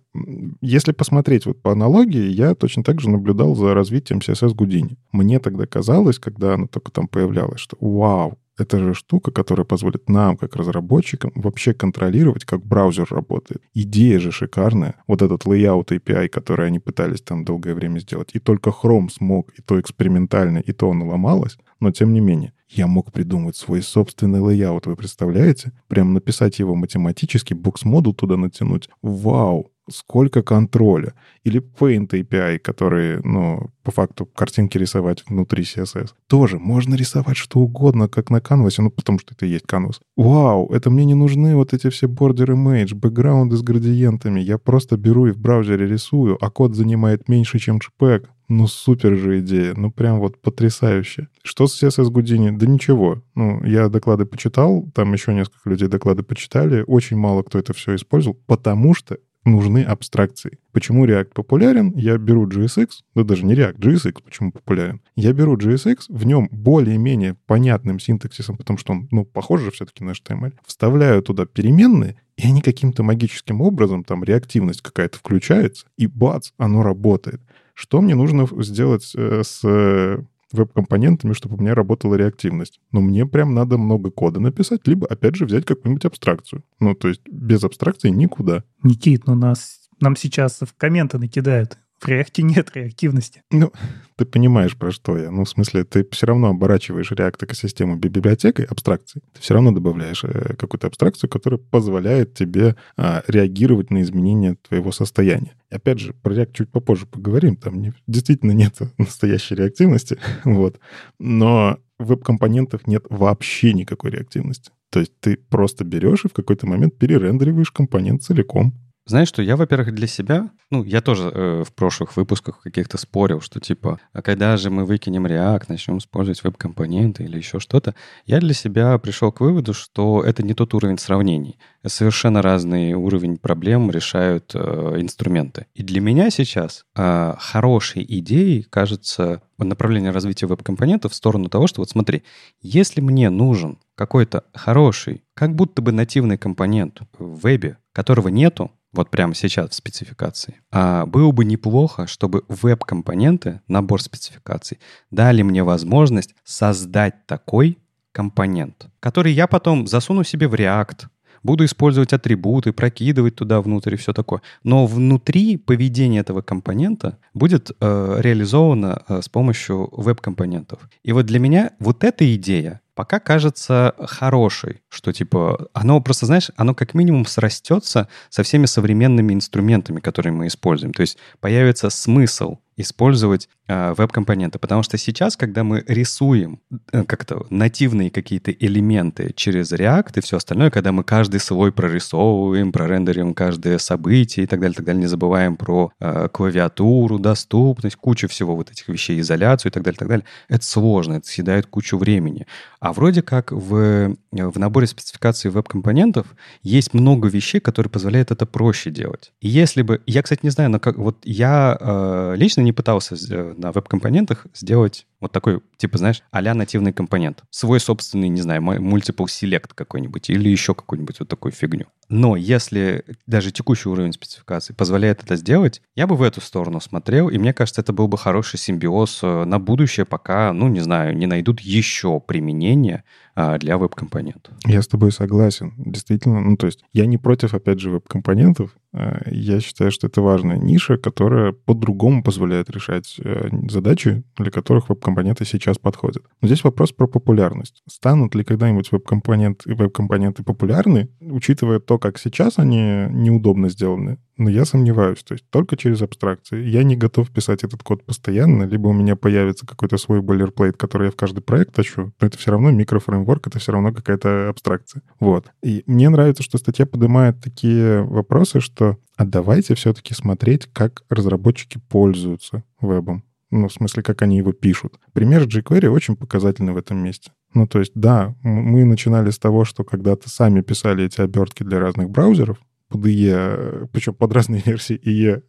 если посмотреть вот по аналогии, я точно так же наблюдал за развитием CSS Houdini. Мне тогда казалось, когда оно только там появлялось, что вау, это же штука, которая позволит нам, как разработчикам, вообще контролировать, как браузер работает. Идея же шикарная. Вот этот layout API, который они пытались там долгое время сделать. И только Chrome смог, и то экспериментально, и то оно ломалось. Но тем не менее, я мог придумать свой собственный layout, вы представляете? Прям написать его математически, box model туда натянуть. Вау! Сколько контроля. Или Paint API, который, ну, по факту картинки рисовать внутри CSS. Тоже можно рисовать что угодно, как на канвасе, ну, потому что это и есть канвас. Вау, это мне не нужны вот эти все border image, бэкграунды с градиентами. Я просто беру и в браузере рисую, а код занимает меньше, чем JPEG. Ну, супер же идея. Ну, прям вот потрясающе. Что с CSS Houdini? Да ничего. Ну, я доклады почитал, там еще несколько людей доклады почитали. Очень мало кто это все использовал, потому что нужны абстракции. Почему React популярен? Я беру JSX, да даже не React, JSX почему популярен? Я беру JSX, в нем более-менее понятным синтаксисом, потому что он, ну, похож же все-таки на HTML, вставляю туда переменные, и они каким-то магическим образом, там реактивность какая-то включается, и бац, оно работает. Что мне нужно сделать э, с веб-компонентами, чтобы у меня работала реактивность. Но мне прям надо много кода написать, либо, опять же, взять какую-нибудь абстракцию. Ну, то есть без абстракции никуда. Никит, ну нас, нам сейчас в комменты накидают. В реакте нет реактивности. Ну, ты понимаешь, про что я. Ну, в смысле, ты все равно оборачиваешь React экосистему библиотекой абстракции. Ты все равно добавляешь э, какую-то абстракцию, которая позволяет тебе а, реагировать на изменения твоего состояния. И опять же, про React чуть попозже поговорим. Там не, действительно нет настоящей реактивности. вот. Но в веб-компонентах нет вообще никакой реактивности. То есть ты просто берешь и в какой-то момент перерендериваешь компонент целиком. Знаешь что, я, во-первых, для себя, ну, я тоже э, в прошлых выпусках каких-то спорил, что типа, а когда же мы выкинем React, начнем использовать веб-компоненты или еще что-то, я для себя пришел к выводу, что это не тот уровень сравнений. Совершенно разный уровень проблем решают э, инструменты. И для меня сейчас э, хорошей идеей кажется направление развития веб-компонентов в сторону того, что вот смотри, если мне нужен какой-то хороший, как будто бы нативный компонент в вебе, которого нету, вот прямо сейчас в спецификации. А было бы неплохо, чтобы веб-компоненты, набор спецификаций, дали мне возможность создать такой компонент, который я потом засуну себе в React, буду использовать атрибуты, прокидывать туда внутрь и все такое. Но внутри поведение этого компонента будет э, реализовано э, с помощью веб-компонентов. И вот для меня вот эта идея пока кажется хорошей, что типа оно просто, знаешь, оно как минимум срастется со всеми современными инструментами, которые мы используем. То есть появится смысл использовать э, веб-компоненты. Потому что сейчас, когда мы рисуем э, как-то нативные какие-то элементы через React и все остальное, когда мы каждый свой прорисовываем, прорендерим каждое событие и так далее, так далее, не забываем про э, клавиатуру, доступность, кучу всего вот этих вещей, изоляцию и так далее, так далее, это сложно, это съедает кучу времени. А вроде как в, в наборе спецификаций веб-компонентов есть много вещей, которые позволяют это проще делать. И если бы... Я, кстати, не знаю, но как... Вот я э, лично не пытался э, на веб-компонентах сделать вот такой, типа, знаешь, а нативный компонент. Свой собственный, не знаю, multiple select какой-нибудь или еще какую-нибудь вот такую фигню. Но если даже текущий уровень спецификации позволяет это сделать, я бы в эту сторону смотрел, и мне кажется, это был бы хороший симбиоз э, на будущее, пока, ну, не знаю, не найдут еще применение для веб-компонентов. Я с тобой согласен. Действительно, ну то есть я не против, опять же, веб-компонентов. А, я считаю, что это важная ниша, которая по-другому позволяет решать э, задачи, для которых веб-компоненты сейчас подходят. Но здесь вопрос про популярность. Станут ли когда-нибудь веб-компоненты, веб-компоненты популярны, учитывая то, как сейчас они неудобно сделаны? Но я сомневаюсь, то есть только через абстракции. Я не готов писать этот код постоянно, либо у меня появится какой-то свой бойлерплейт, который я в каждый проект тащу, но это все равно микрофреймворк, это все равно какая-то абстракция. Вот. И мне нравится, что статья поднимает такие вопросы, что а давайте все-таки смотреть, как разработчики пользуются вебом. Ну, в смысле, как они его пишут. Пример jQuery очень показательный в этом месте. Ну, то есть, да, мы начинали с того, что когда-то сами писали эти обертки для разных браузеров, под IE, причем под разные версии IE,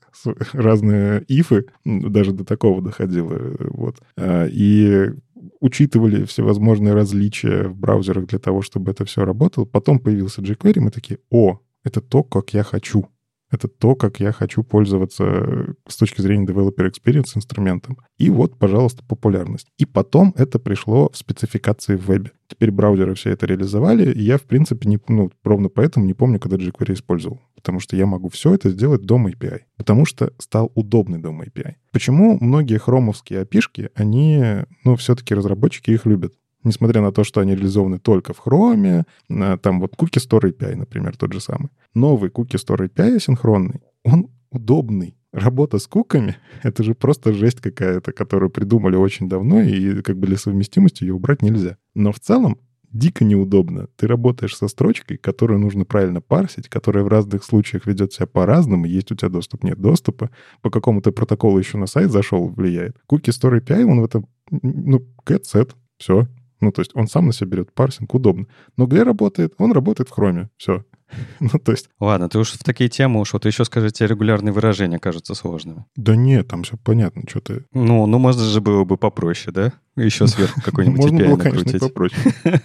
разные ифы, даже до такого доходило. Вот. А, и учитывали всевозможные различия в браузерах для того, чтобы это все работало. Потом появился jQuery, мы такие, о, это то, как я хочу. Это то, как я хочу пользоваться э, с точки зрения developer experience инструментом. И вот, пожалуйста, популярность. И потом это пришло в спецификации в вебе. Теперь браузеры все это реализовали, и я, в принципе, не, ну, ровно поэтому не помню, когда jQuery использовал. Потому что я могу все это сделать дом API. Потому что стал удобный дом API. Почему многие хромовские API, они, ну, все-таки разработчики их любят? несмотря на то, что они реализованы только в Chrome, там вот Cookie Store API, например, тот же самый. Новый Cookie Store API асинхронный, он удобный. Работа с куками — это же просто жесть какая-то, которую придумали очень давно, и как бы для совместимости ее убрать нельзя. Но в целом дико неудобно. Ты работаешь со строчкой, которую нужно правильно парсить, которая в разных случаях ведет себя по-разному. Есть у тебя доступ, нет доступа. По какому-то протоколу еще на сайт зашел, влияет. Cookie Store API, он в этом, ну, get set, все, ну, то есть он сам на себя берет парсинг, удобно. Но где работает? Он работает в хроме. Все. ну, то есть... Ладно, ты уж в такие темы уж, вот еще скажите, регулярные выражения кажутся сложными. Да нет, там все понятно, что ты... Ну, ну, можно же было бы попроще, да? Еще сверху какой-нибудь API было, накрутить. Конечно, попроще.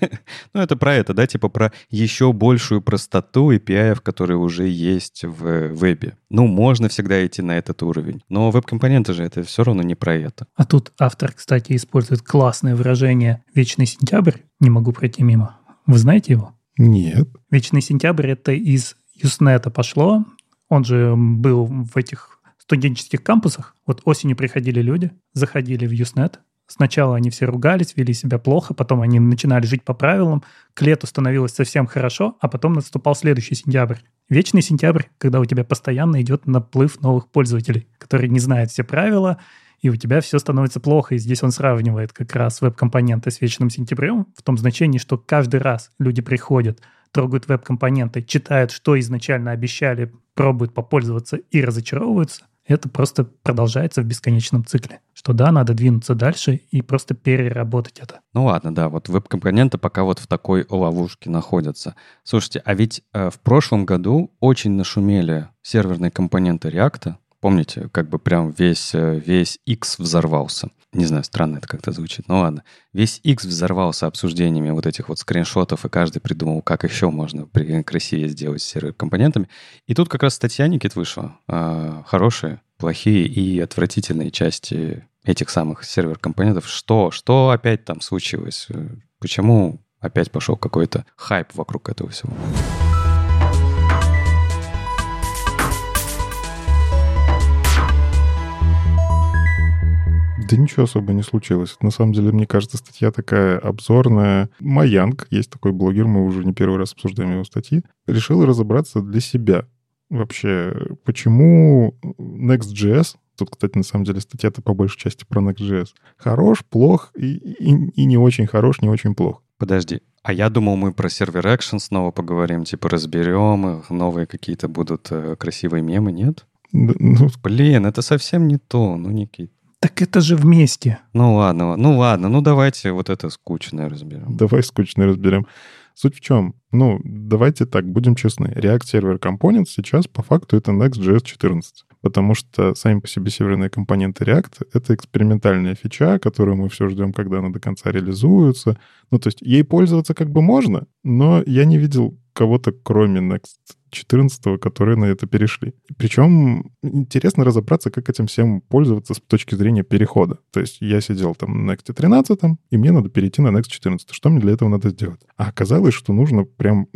ну, это про это, да, типа про еще большую простоту API, которые уже есть в вебе. Ну, можно всегда идти на этот уровень. Но веб-компоненты же это все равно не про это. А тут автор, кстати, использует классное выражение «вечный сентябрь». Не могу пройти мимо. Вы знаете его? Нет. Вечный сентябрь это из Юснета пошло. Он же был в этих студенческих кампусах. Вот осенью приходили люди, заходили в Юснет. Сначала они все ругались, вели себя плохо, потом они начинали жить по правилам. К лету становилось совсем хорошо, а потом наступал следующий сентябрь. Вечный сентябрь, когда у тебя постоянно идет наплыв новых пользователей, которые не знают все правила, и у тебя все становится плохо. И здесь он сравнивает как раз веб-компоненты с вечным сентябрем в том значении, что каждый раз люди приходят, трогают веб-компоненты, читают, что изначально обещали, пробуют попользоваться и разочаровываются. Это просто продолжается в бесконечном цикле. Что да, надо двинуться дальше и просто переработать это. Ну ладно, да, вот веб-компоненты пока вот в такой ловушке находятся. Слушайте, а ведь э, в прошлом году очень нашумели серверные компоненты React, Помните, как бы прям весь, э, весь X взорвался. Не знаю, странно это как-то звучит, но ладно. Весь X взорвался обсуждениями вот этих вот скриншотов, и каждый придумал, как еще можно красивее сделать с сервер-компонентами. И тут как раз статья Никит вышла. А, хорошие, плохие и отвратительные части этих самых сервер-компонентов. Что? Что опять там случилось? Почему опять пошел какой-то хайп вокруг этого всего? Да ничего особо не случилось. На самом деле, мне кажется, статья такая обзорная. Маянг, есть такой блогер, мы уже не первый раз обсуждаем его статьи, решил разобраться для себя. Вообще, почему Next.js, тут, кстати, на самом деле статья-то по большей части про Next.js, хорош, плох и, и, и не очень хорош, не очень плох. Подожди, а я думал, мы про сервер Action снова поговорим, типа разберем их, новые какие-то будут э, красивые мемы, нет? Да, ну... Блин, это совсем не то, ну, Никит. Так это же вместе. Ну ладно, ну ладно, ну давайте вот это скучное разберем. Давай скучное разберем. Суть в чем? Ну, давайте так, будем честны. React Server Components сейчас по факту это Next.js 14. Потому что сами по себе северные компоненты React — это экспериментальная фича, которую мы все ждем, когда она до конца реализуется. Ну, то есть ей пользоваться как бы можно, но я не видел кого-то, кроме Next 14, которые на это перешли. Причем интересно разобраться, как этим всем пользоваться с точки зрения перехода. То есть я сидел там на Next 13, и мне надо перейти на Next 14. Что мне для этого надо сделать? А оказалось, что нужно прям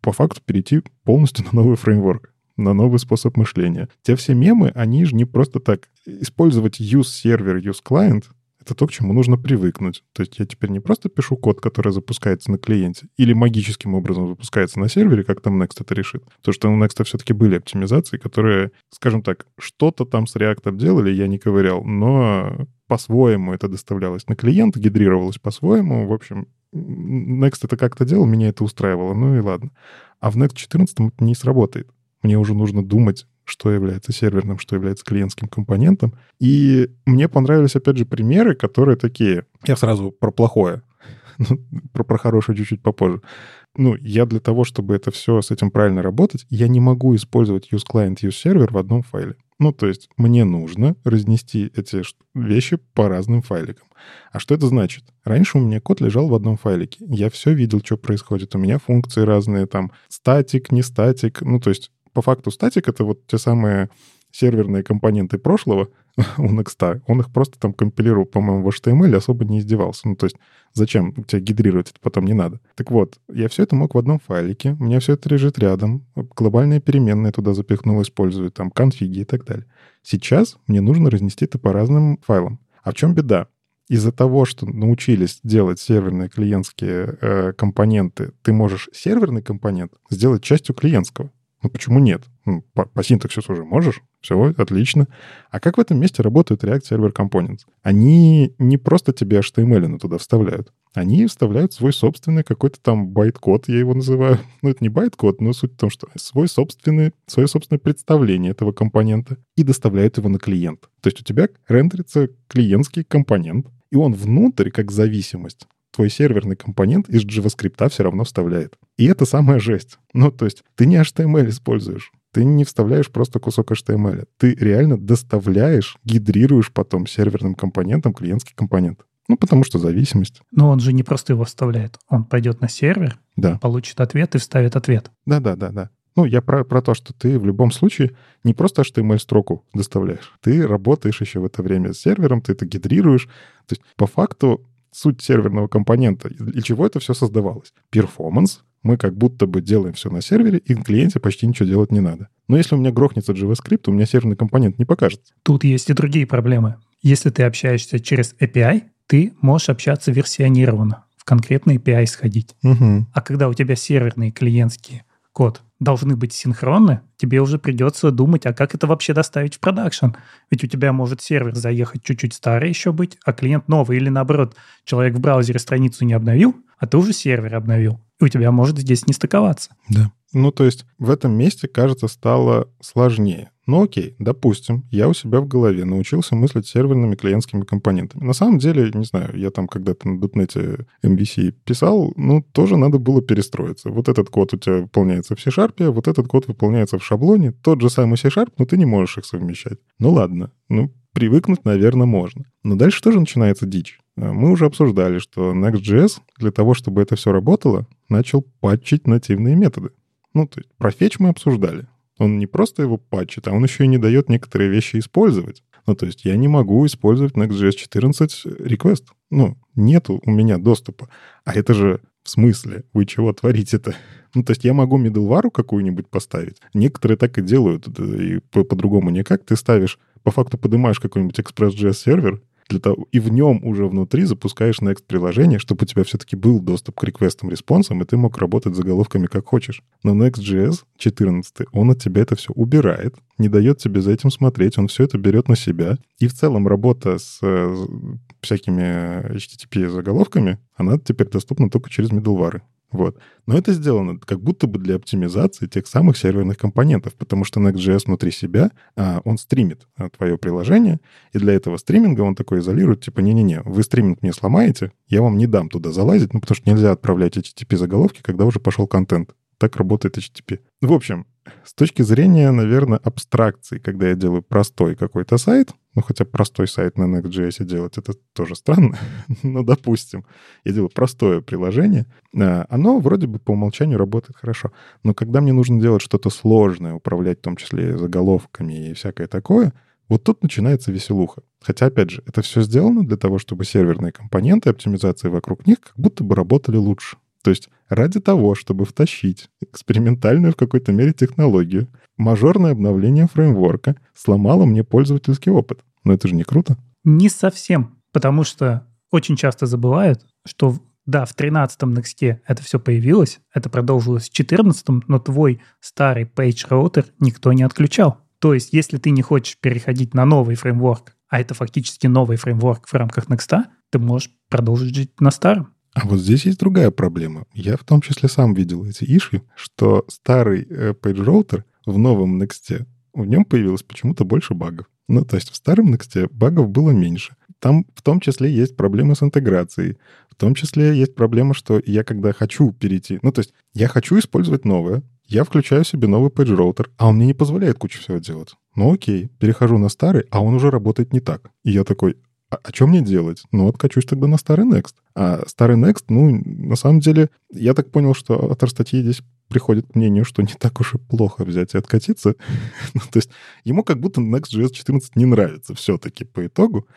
по факту перейти полностью на новый фреймворк на новый способ мышления. Те все мемы, они же не просто так. Использовать use сервер, use client это то, к чему нужно привыкнуть. То есть я теперь не просто пишу код, который запускается на клиенте, или магическим образом запускается на сервере, как там Next это решит. То, что у Next все-таки были оптимизации, которые, скажем так, что-то там с React делали, я не ковырял, но по-своему это доставлялось на клиент, гидрировалось по-своему. В общем, Next это как-то делал, меня это устраивало, ну и ладно. А в Next 14 это не сработает. Мне уже нужно думать, что является серверным, что является клиентским компонентом. И мне понравились, опять же, примеры, которые такие... Я сразу про плохое. Ну, про, про хорошее чуть-чуть попозже. Ну, я для того, чтобы это все с этим правильно работать, я не могу использовать use client, use server в одном файле. Ну, то есть мне нужно разнести эти вещи по разным файликам. А что это значит? Раньше у меня код лежал в одном файлике. Я все видел, что происходит. У меня функции разные, там, статик, не статик. Ну, то есть по факту статик — это вот те самые серверные компоненты прошлого у Next. Он их просто там компилировал, по-моему, в HTML особо не издевался. Ну, то есть зачем тебя гидрировать, это потом не надо. Так вот, я все это мог в одном файлике, у меня все это лежит рядом, глобальные переменные туда запихнул, использую, там, конфиги и так далее. Сейчас мне нужно разнести это по разным файлам. А в чем беда? Из-за того, что научились делать серверные клиентские э, компоненты, ты можешь серверный компонент сделать частью клиентского. Ну почему нет? Ну, по, по синтаксису уже можешь, все, отлично. А как в этом месте работают React Server Components? Они не просто тебе HTML туда вставляют. Они вставляют свой собственный какой-то там байт-код, я его называю. Ну, это не байт-код, но суть в том, что свой собственный, свое собственное представление этого компонента и доставляют его на клиент. То есть у тебя рендерится клиентский компонент, и он внутрь, как зависимость, твой серверный компонент из JavaScript все равно вставляет. И это самая жесть. Ну, то есть ты не HTML используешь. Ты не вставляешь просто кусок HTML. Ты реально доставляешь, гидрируешь потом серверным компонентом клиентский компонент. Ну, потому что зависимость. Но он же не просто его вставляет. Он пойдет на сервер, да. получит ответ и вставит ответ. Да-да-да-да. Ну, я про, про то, что ты в любом случае не просто HTML-строку доставляешь. Ты работаешь еще в это время с сервером, ты это гидрируешь. То есть, по факту, суть серверного компонента, для чего это все создавалось. Performance, мы как будто бы делаем все на сервере, и на клиенте почти ничего делать не надо. Но если у меня грохнется JavaScript, у меня серверный компонент не покажется. Тут есть и другие проблемы. Если ты общаешься через API, ты можешь общаться версионированно, в конкретный API сходить. Угу. А когда у тебя серверный клиентский код должны быть синхронны, тебе уже придется думать, а как это вообще доставить в продакшн? Ведь у тебя может сервер заехать чуть-чуть старый еще быть, а клиент новый, или наоборот, человек в браузере страницу не обновил, а ты уже сервер обновил. И у тебя может здесь не стыковаться. Да. Ну, то есть в этом месте, кажется, стало сложнее. Ну окей, допустим, я у себя в голове научился мыслить серверными клиентскими компонентами. На самом деле, не знаю, я там когда-то на .NET MVC писал, ну, тоже надо было перестроиться. Вот этот код у тебя выполняется в C-Sharp, вот этот код выполняется в шаблоне, тот же самый C-Sharp, но ты не можешь их совмещать. Ну ладно, ну, привыкнуть, наверное, можно. Но дальше тоже начинается дичь. А, мы уже обсуждали, что Next.js для того, чтобы это все работало, начал патчить нативные методы. Ну, то есть про фетч мы обсуждали. Он не просто его патчит, а он еще и не дает некоторые вещи использовать. Ну, то есть я не могу использовать Next.js 14 request. Ну, нету у меня доступа. А это же в смысле? Вы чего творите-то? Ну, то есть я могу middleware какую-нибудь поставить. Некоторые так и делают, и по-другому никак. Ты ставишь, по факту поднимаешь какой-нибудь Express.js сервер, для того, и в нем уже внутри запускаешь Next приложение, чтобы у тебя все-таки был доступ к реквестам, респонсам, и ты мог работать заголовками как хочешь. Но Next.js 14, он от тебя это все убирает, не дает тебе за этим смотреть, он все это берет на себя. И в целом работа с э, всякими HTTP заголовками, она теперь доступна только через middleware. Вот. Но это сделано как будто бы для оптимизации тех самых серверных компонентов, потому что Next.js внутри себя, а, он стримит а, твое приложение, и для этого стриминга он такой изолирует, типа, не-не-не, вы стриминг мне сломаете, я вам не дам туда залазить, ну, потому что нельзя отправлять HTTP-заголовки, когда уже пошел контент. Так работает HTTP. В общем, с точки зрения, наверное, абстракции, когда я делаю простой какой-то сайт, ну, хотя простой сайт на Next.js делать, это тоже странно, но допустим, я делаю простое приложение, а, оно вроде бы по умолчанию работает хорошо. Но когда мне нужно делать что-то сложное, управлять в том числе заголовками и всякое такое, вот тут начинается веселуха. Хотя, опять же, это все сделано для того, чтобы серверные компоненты оптимизации вокруг них как будто бы работали лучше. То есть ради того, чтобы втащить экспериментальную в какой-то мере технологию, мажорное обновление фреймворка сломало мне пользовательский опыт. Но это же не круто. Не совсем, потому что очень часто забывают, что да, в 13-м Next это все появилось, это продолжилось в 14-м, но твой старый page router никто не отключал. То есть, если ты не хочешь переходить на новый фреймворк, а это фактически новый фреймворк в рамках Next, ты можешь продолжить жить на старом. А вот здесь есть другая проблема. Я в том числе сам видел эти иши, что старый э, PageRouter в новом Next, в нем появилось почему-то больше багов. Ну, то есть в старом Next багов было меньше. Там в том числе есть проблемы с интеграцией. В том числе есть проблема, что я когда хочу перейти... Ну, то есть я хочу использовать новое, я включаю себе новый PageRouter, а он мне не позволяет кучу всего делать. Ну окей, перехожу на старый, а он уже работает не так. И я такой, а, а что мне делать? Ну, откачусь тогда на старый Next. А старый Next, ну, на самом деле, я так понял, что автор статьи здесь приходит к мнению, что не так уж и плохо взять и откатиться. ну, то есть ему как будто Next.js 14 не нравится все-таки по итогу.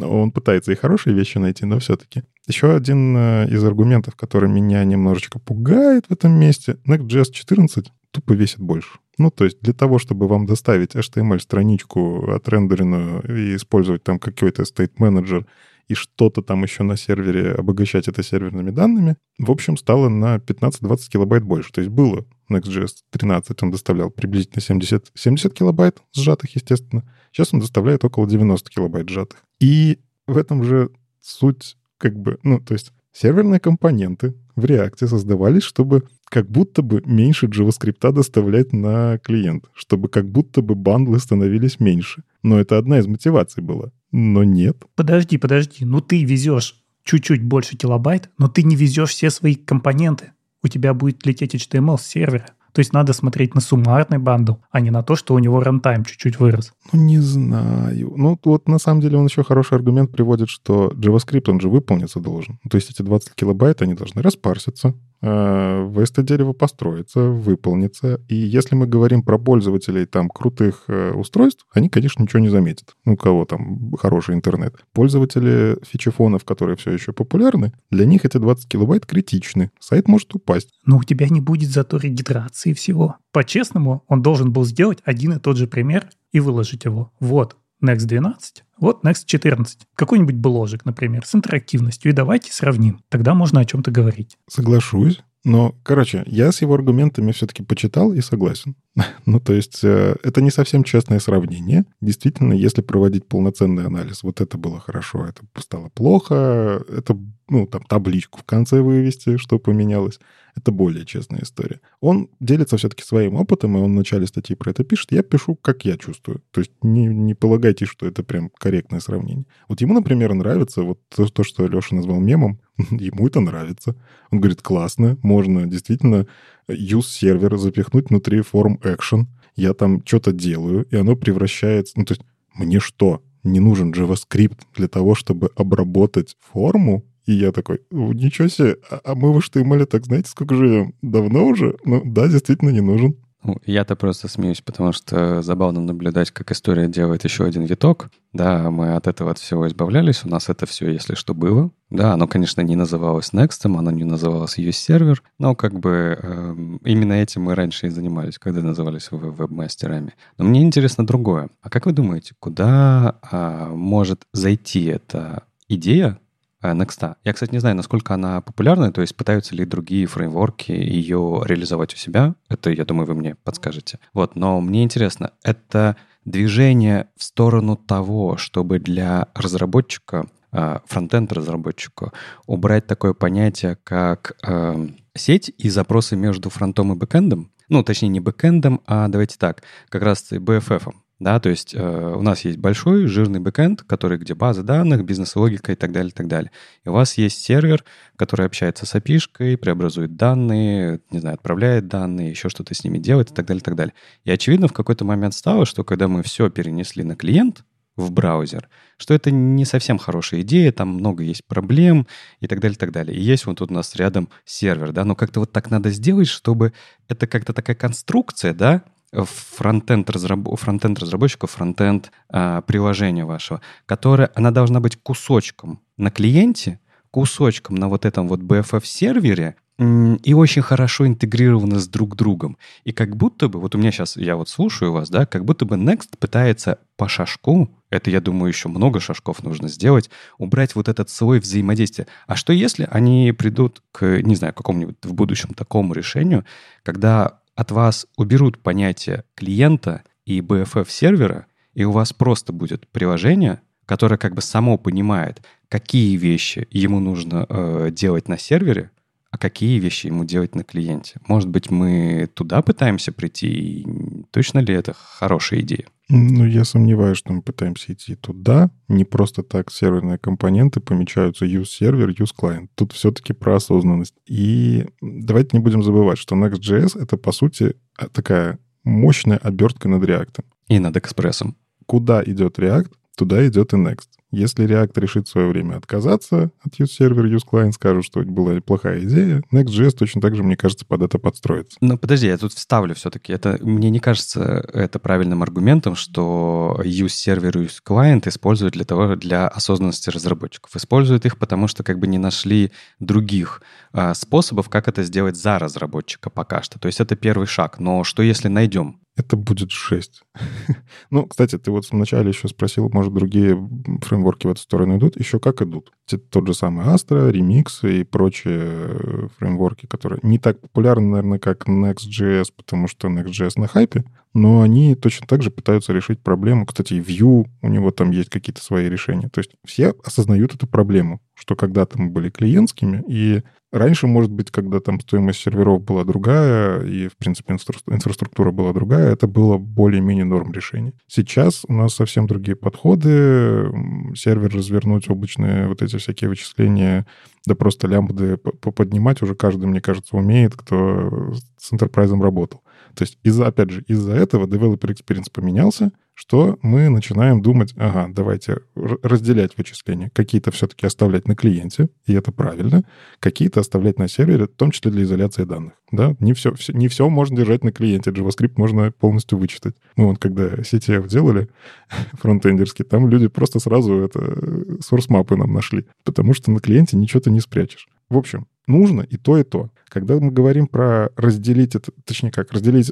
Он пытается и хорошие вещи найти, но все-таки. Еще один э, из аргументов, который меня немножечко пугает в этом месте, Next.js 14 тупо весит больше. Ну, то есть для того, чтобы вам доставить HTML-страничку отрендеренную и использовать там какой-то state manager и что-то там еще на сервере, обогащать это серверными данными, в общем, стало на 15-20 килобайт больше. То есть было Next.js 13, он доставлял приблизительно 70, 70 килобайт сжатых, естественно. Сейчас он доставляет около 90 килобайт сжатых. И в этом же суть как бы, ну, то есть серверные компоненты в React создавались, чтобы как будто бы меньше JavaScript доставлять на клиент, чтобы как будто бы бандлы становились меньше. Но это одна из мотиваций была. Но нет. Подожди, подожди. Ну ты везешь чуть-чуть больше килобайт, но ты не везешь все свои компоненты. У тебя будет лететь HTML с сервера. То есть надо смотреть на суммарный bundle, а не на то, что у него runtime чуть-чуть вырос. Ну, не знаю. Ну, вот на самом деле он еще хороший аргумент приводит, что JavaScript, он же выполниться должен. То есть эти 20 килобайт, они должны распарситься, Э, в это дерево построится, выполнится. И если мы говорим про пользователей там крутых э, устройств, они, конечно, ничего не заметят. Ну, у кого там хороший интернет. Пользователи фичефонов, которые все еще популярны, для них эти 20 килобайт критичны. Сайт может упасть. Но у тебя не будет зато регистрации всего. По-честному, он должен был сделать один и тот же пример и выложить его. Вот, Next 12, вот Next 14. Какой-нибудь бложек, например, с интерактивностью. И давайте сравним. Тогда можно о чем-то говорить. Соглашусь. Но, короче, я с его аргументами все-таки почитал и согласен. ну, то есть, э, это не совсем честное сравнение. Действительно, если проводить полноценный анализ, вот это было хорошо, это стало плохо, это, ну, там, табличку в конце вывести, что поменялось это более честная история. Он делится все-таки своим опытом, и он в начале статьи про это пишет. Я пишу, как я чувствую. То есть не, не полагайте, что это прям корректное сравнение. Вот ему, например, нравится вот то, то что Леша назвал мемом. ему это нравится. Он говорит, классно, можно действительно use сервер запихнуть внутри форм action. Я там что-то делаю, и оно превращается... Ну, то есть мне что? Не нужен JavaScript для того, чтобы обработать форму и я такой, ничего себе, а, а мы в HTML так знаете, сколько живем? Давно уже? Ну да, действительно не нужен. Ну, я-то просто смеюсь, потому что забавно наблюдать, как история делает еще один виток. Да, мы от этого от всего избавлялись, у нас это все, если что, было. Да, оно, конечно, не называлось Next, оно не называлось ее сервер, но как бы э, именно этим мы раньше и занимались, когда назывались веб-мастерами. Но мне интересно другое. А как вы думаете, куда э, может зайти эта идея Next. Я, кстати, не знаю, насколько она популярна, то есть пытаются ли другие фреймворки ее реализовать у себя. Это, я думаю, вы мне подскажете. Вот, но мне интересно, это движение в сторону того, чтобы для разработчика, э, фронтенд разработчика, убрать такое понятие, как э, сеть и запросы между фронтом и бэкэндом, ну, точнее, не бэкэндом, а давайте так, как раз BFF. Да, то есть э, у нас есть большой жирный бэкэнд, который где база данных, бизнес-логика и так далее, и так далее. И у вас есть сервер, который общается с API, преобразует данные, не знаю, отправляет данные, еще что-то с ними делает и так далее, и так далее. И очевидно в какой-то момент стало, что когда мы все перенесли на клиент, в браузер, что это не совсем хорошая идея, там много есть проблем и так далее, и так далее. И есть вот тут у нас рядом сервер, да, но как-то вот так надо сделать, чтобы это как-то такая конструкция, да, фронтенд, разраб... фронтенд разработчика, фронтенд а, приложения вашего, которая, она должна быть кусочком на клиенте, кусочком на вот этом вот BFF-сервере, и очень хорошо интегрированы с друг другом. И как будто бы, вот у меня сейчас, я вот слушаю вас, да, как будто бы Next пытается по шажку, это, я думаю, еще много шажков нужно сделать, убрать вот этот свой взаимодействие. А что если они придут к, не знаю, какому-нибудь в будущем такому решению, когда от вас уберут понятие клиента и BFF сервера, и у вас просто будет приложение, которое как бы само понимает, какие вещи ему нужно э, делать на сервере, а какие вещи ему делать на клиенте. Может быть, мы туда пытаемся прийти, и точно ли это хорошая идея? Ну, я сомневаюсь, что мы пытаемся идти туда. Не просто так серверные компоненты помечаются use сервер, use client. Тут все-таки про осознанность. И давайте не будем забывать, что Next.js — это, по сути, такая мощная обертка над React. И над экспрессом. Куда идет React, туда идет и Next. Если React решит в свое время отказаться от use server, use client, скажут, что это была плохая идея, Next.js точно так же, мне кажется, под это подстроится. Но подожди, я тут вставлю все-таки. Это мне не кажется это правильным аргументом, что use server, use client используют для того, для осознанности разработчиков. Используют их, потому что как бы не нашли других а, способов, как это сделать за разработчика пока что. То есть это первый шаг. Но что если найдем? Это будет жесть. ну, кстати, ты вот вначале еще спросил, может, другие фреймворки в эту сторону идут? Еще как идут. Тот же самый Astra, Remix и прочие э, фреймворки, которые не так популярны, наверное, как Next.js, потому что Next.js на хайпе, но они точно так же пытаются решить проблему. Кстати, Vue, у него там есть какие-то свои решения. То есть все осознают эту проблему, что когда-то мы были клиентскими, и раньше, может быть, когда там стоимость серверов была другая, и, в принципе, инфраструктура была другая, это было более-менее норм решение. Сейчас у нас совсем другие подходы. Сервер развернуть, облачные вот эти всякие вычисления, да просто лямбды поднимать уже каждый, мне кажется, умеет, кто с enterprise работал. То есть, из-за, опять же, из-за этого developer experience поменялся, что мы начинаем думать, ага, давайте разделять вычисления. Какие-то все-таки оставлять на клиенте, и это правильно. Какие-то оставлять на сервере, в том числе для изоляции данных. Да? Не, все, все, не все можно держать на клиенте. JavaScript можно полностью вычитать. Мы вот когда CTF делали фронтендерский, там люди просто сразу это source мапы нам нашли. Потому что на клиенте ничего ты не спрячешь. В общем, нужно и то, и то. Когда мы говорим про разделить это, точнее как, разделить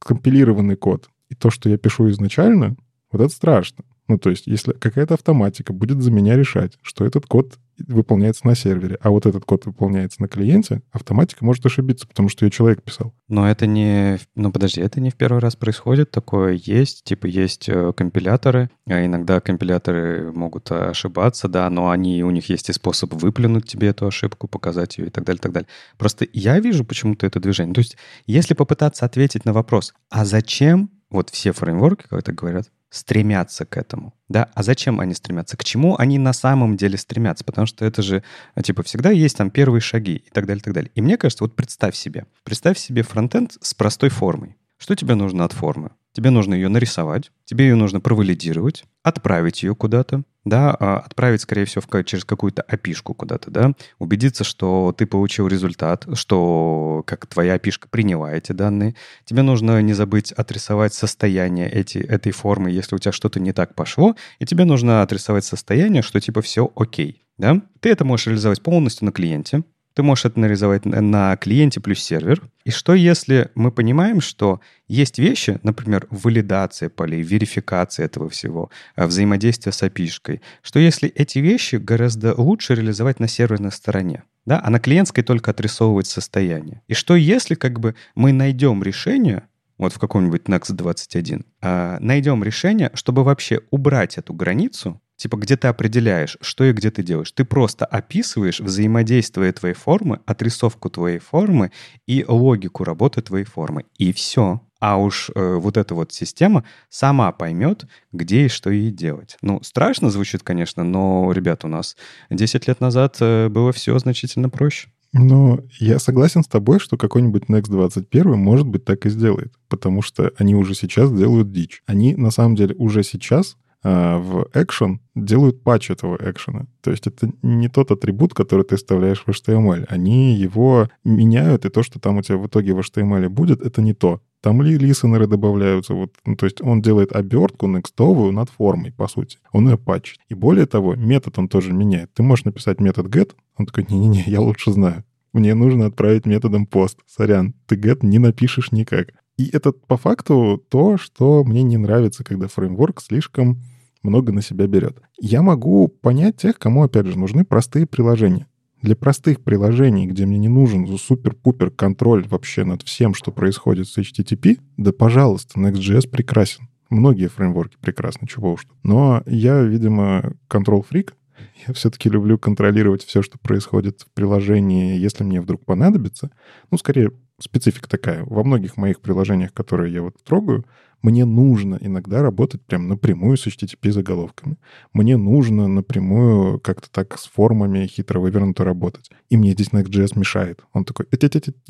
компилированный код и то, что я пишу изначально, вот это страшно. Ну, то есть, если какая-то автоматика будет за меня решать, что этот код выполняется на сервере, а вот этот код выполняется на клиенте, автоматика может ошибиться, потому что ее человек писал. Но это не... Ну, подожди, это не в первый раз происходит. Такое есть. Типа есть э, компиляторы. А иногда компиляторы могут ошибаться, да, но они, у них есть и способ выплюнуть тебе эту ошибку, показать ее и так далее, и так далее. Просто я вижу почему-то это движение. То есть если попытаться ответить на вопрос, а зачем вот все фреймворки, как это говорят, стремятся к этому. Да, а зачем они стремятся? К чему они на самом деле стремятся? Потому что это же, а, типа, всегда есть там первые шаги и так далее, и так далее. И мне кажется, вот представь себе, представь себе фронтенд с простой формой. Что тебе нужно от формы? Тебе нужно ее нарисовать, тебе ее нужно провалидировать, отправить ее куда-то, да, а, отправить, скорее всего, через какую-то опишку куда-то, да, убедиться, что ты получил результат, что как твоя опишка приняла эти данные. Тебе нужно не забыть отрисовать состояние эти, этой формы, если у тебя что-то не так пошло, и тебе нужно отрисовать состояние, что типа все окей, да. Ты это можешь реализовать полностью на клиенте, ты можешь это нарисовать на клиенте плюс сервер. И что если мы понимаем, что есть вещи, например, валидация полей, верификация этого всего, э, взаимодействие с API, что если эти вещи гораздо лучше реализовать на серверной стороне, да, а на клиентской только отрисовывать состояние. И что если как бы мы найдем решение, вот в каком-нибудь Next 21, э, найдем решение, чтобы вообще убрать эту границу Типа, где ты определяешь, что и где ты делаешь. Ты просто описываешь взаимодействие твоей формы, отрисовку твоей формы и логику работы твоей формы. И все. А уж э, вот эта вот система сама поймет, где и что ей делать. Ну, страшно звучит, конечно, но, ребят, у нас 10 лет назад э, было все значительно проще. Ну, я согласен с тобой, что какой-нибудь Next 21 может быть так и сделает, потому что они уже сейчас делают дичь. Они, на самом деле, уже сейчас а, в экшен, делают патч этого экшена. То есть это не тот атрибут, который ты вставляешь в HTML. Они его меняют, и то, что там у тебя в итоге в HTML будет, это не то. Там ли лисенеры добавляются. Вот, ну, то есть он делает обертку некстовую над формой, по сути. Он ее патчит. И более того, метод он тоже меняет. Ты можешь написать метод get, он такой, не-не-не, я лучше знаю. Мне нужно отправить методом пост. Сорян, ты get не напишешь никак. И это по факту то, что мне не нравится, когда фреймворк слишком много на себя берет. Я могу понять тех, кому, опять же, нужны простые приложения. Для простых приложений, где мне не нужен супер-пупер контроль вообще над всем, что происходит с HTTP, да, пожалуйста, Next.js прекрасен. Многие фреймворки прекрасны, чего уж. Но я, видимо, control-фрик. Я все-таки люблю контролировать все, что происходит в приложении, если мне вдруг понадобится. Ну, скорее, специфика такая. Во многих моих приложениях, которые я вот трогаю, мне нужно иногда работать прям напрямую с HTTP-заголовками. Мне нужно напрямую как-то так с формами хитро вывернуто работать. И мне здесь Next.js мешает. Он такой, я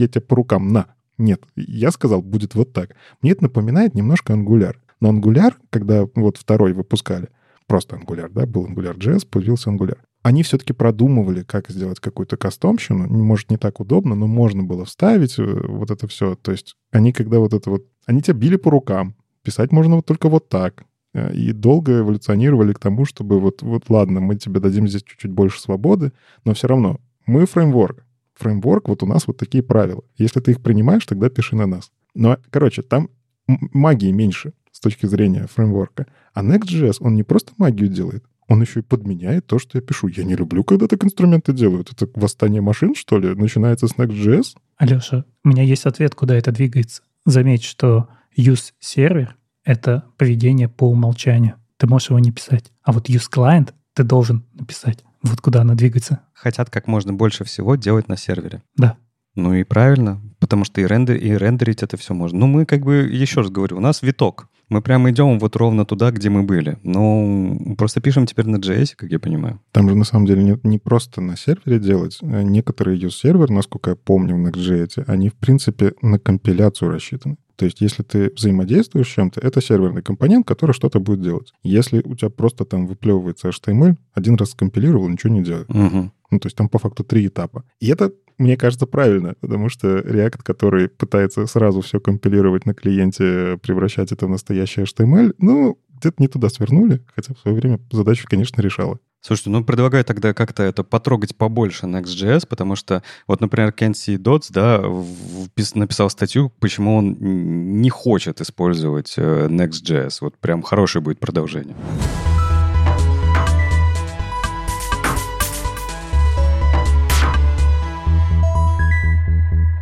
тебя по рукам, на. Нет, я сказал, будет вот так. Мне это напоминает немножко Angular. Но Angular, когда вот второй выпускали, просто Angular, да, был Angular.js, появился Angular они все-таки продумывали, как сделать какую-то кастомщину. Может, не так удобно, но можно было вставить э, вот это все. То есть они когда вот это вот... Они тебя били по рукам. Писать можно вот только вот так. Э, и долго эволюционировали к тому, чтобы вот, вот ладно, мы тебе дадим здесь чуть-чуть больше свободы, но все равно мы фреймворк. Фреймворк, вот у нас вот такие правила. Если ты их принимаешь, тогда пиши на нас. Но, короче, там магии меньше с точки зрения фреймворка. А Next.js, он не просто магию делает, он еще и подменяет то, что я пишу. Я не люблю, когда так инструменты делают. Это восстание машин, что ли? Начинается с Next.js? Алеша, у меня есть ответ, куда это двигается. Заметь, что use сервер — это поведение по умолчанию. Ты можешь его не писать. А вот use client ты должен написать. Вот куда она двигается. Хотят как можно больше всего делать на сервере. Да. Ну и правильно, потому что и, рендер, и рендерить это все можно. Ну мы как бы, еще раз говорю, у нас виток. Мы прямо идем вот ровно туда, где мы были. Ну, просто пишем теперь на JS, как я понимаю. Там же на самом деле не, не просто на сервере делать. Э, некоторые use-сервер, насколько я помню в Next.js, они, в принципе, на компиляцию рассчитаны. То есть, если ты взаимодействуешь с чем-то, это серверный компонент, который что-то будет делать. Если у тебя просто там выплевывается HTML, один раз скомпилировал, ничего не делает. Угу. Ну, то есть там по факту три этапа. И это мне кажется, правильно, потому что React, который пытается сразу все компилировать на клиенте, превращать это в настоящий HTML, ну, где-то не туда свернули, хотя в свое время задачу, конечно, решала. Слушайте, ну предлагаю тогда как-то это потрогать побольше Next.js, потому что вот, например, Кенси Дотс, да, написал статью, почему он не хочет использовать э, Next.js. Вот прям хорошее будет продолжение.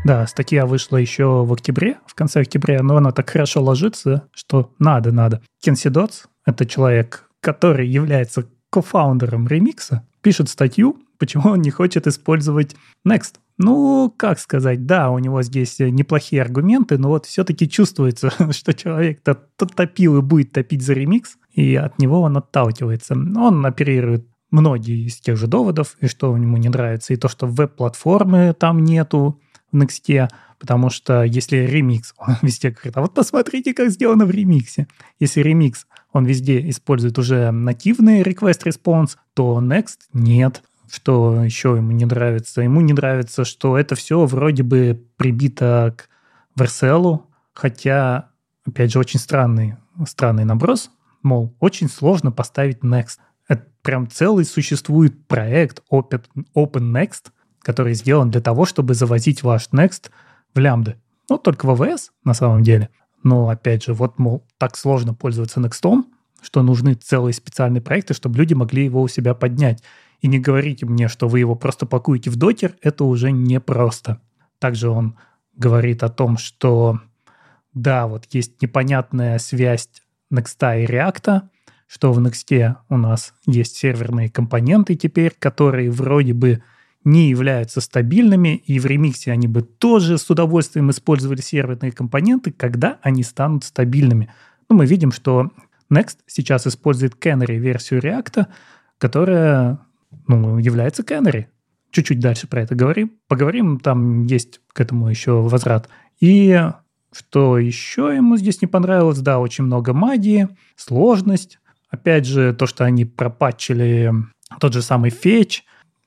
Да, статья вышла еще в октябре, в конце октября, но она так хорошо ложится, что надо, надо. Кенси Дотс — это человек, который является кофаундером ремикса, пишет статью, почему он не хочет использовать Next. Ну, как сказать, да, у него здесь неплохие аргументы, но вот все-таки чувствуется, что человек-то топил и будет топить за ремикс, и от него он отталкивается. Он оперирует многие из тех же доводов, и что ему не нравится, и то, что веб-платформы там нету, в Next, потому что если ремикс, он везде говорит, а вот посмотрите, как сделано в ремиксе. Если ремикс, он везде использует уже нативный request response, то Next нет. Что еще ему не нравится? Ему не нравится, что это все вроде бы прибито к Vercel, хотя, опять же, очень странный, странный наброс, мол, очень сложно поставить Next. Это прям целый существует проект Open, Next, который сделан для того, чтобы завозить ваш Next в лямбды. Ну, только в AWS на самом деле. Но, опять же, вот, мол, так сложно пользоваться Next, что нужны целые специальные проекты, чтобы люди могли его у себя поднять. И не говорите мне, что вы его просто пакуете в докер, это уже непросто. Также он говорит о том, что да, вот есть непонятная связь Next и React, что в Next у нас есть серверные компоненты теперь, которые вроде бы не являются стабильными, и в ремиксе они бы тоже с удовольствием использовали серверные компоненты, когда они станут стабильными. Ну, мы видим, что Next сейчас использует Canary версию React, которая ну, является Canary. Чуть-чуть дальше про это говорим. Поговорим, там есть к этому еще возврат. И что еще ему здесь не понравилось? Да, очень много магии, сложность, Опять же, то, что они пропатчили тот же самый фетч.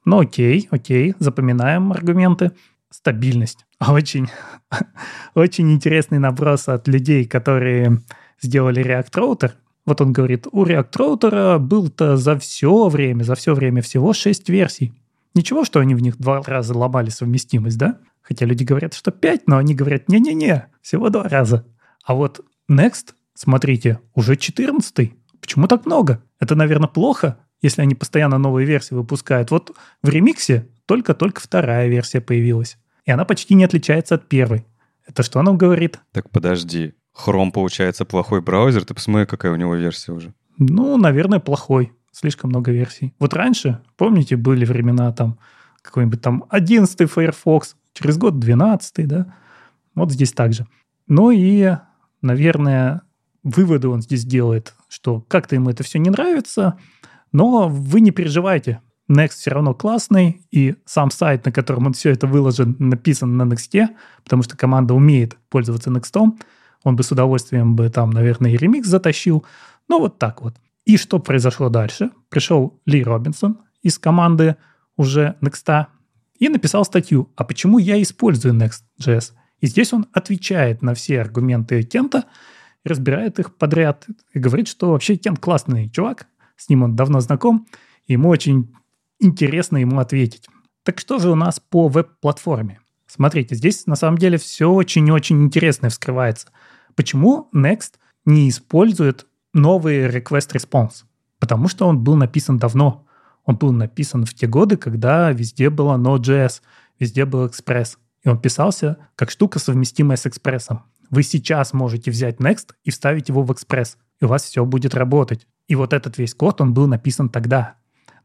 Ну окей, окей, запоминаем аргументы. Стабильность. Очень, очень интересный наброс от людей, которые сделали React Router. Вот он говорит, у React Router был-то за все время, за все время всего 6 версий. Ничего, что они в них два раза ломали совместимость, да? Хотя люди говорят, что 5, но они говорят, не-не-не, всего два раза. А вот Next, смотрите, уже 14 Почему так много? Это, наверное, плохо, если они постоянно новые версии выпускают. Вот в ремиксе только-только вторая версия появилась. И она почти не отличается от первой. Это что нам говорит? Так подожди. Chrome, получается, плохой браузер? Ты посмотри, какая у него версия уже. Ну, наверное, плохой. Слишком много версий. Вот раньше, помните, были времена там какой-нибудь там 11 Firefox, через год 12 да? Вот здесь также. Ну и, наверное, выводы он здесь делает, что как-то ему это все не нравится, но вы не переживайте. Next все равно классный, и сам сайт, на котором он все это выложен, написан на Next, потому что команда умеет пользоваться Next. Он бы с удовольствием бы там, наверное, и ремикс затащил. Ну, вот так вот. И что произошло дальше? Пришел Ли Робинсон из команды уже Next и написал статью, а почему я использую Next.js. И здесь он отвечает на все аргументы Кента, разбирает их подряд и говорит, что вообще Кент классный чувак, с ним он давно знаком, и ему очень интересно ему ответить. Так что же у нас по веб-платформе? Смотрите, здесь на самом деле все очень-очень интересное вскрывается. Почему Next не использует новый request response? Потому что он был написан давно. Он был написан в те годы, когда везде было Node.js, везде был Express. И он писался как штука, совместимая с Express. Вы сейчас можете взять Next и вставить его в Express, и у вас все будет работать. И вот этот весь код, он был написан тогда.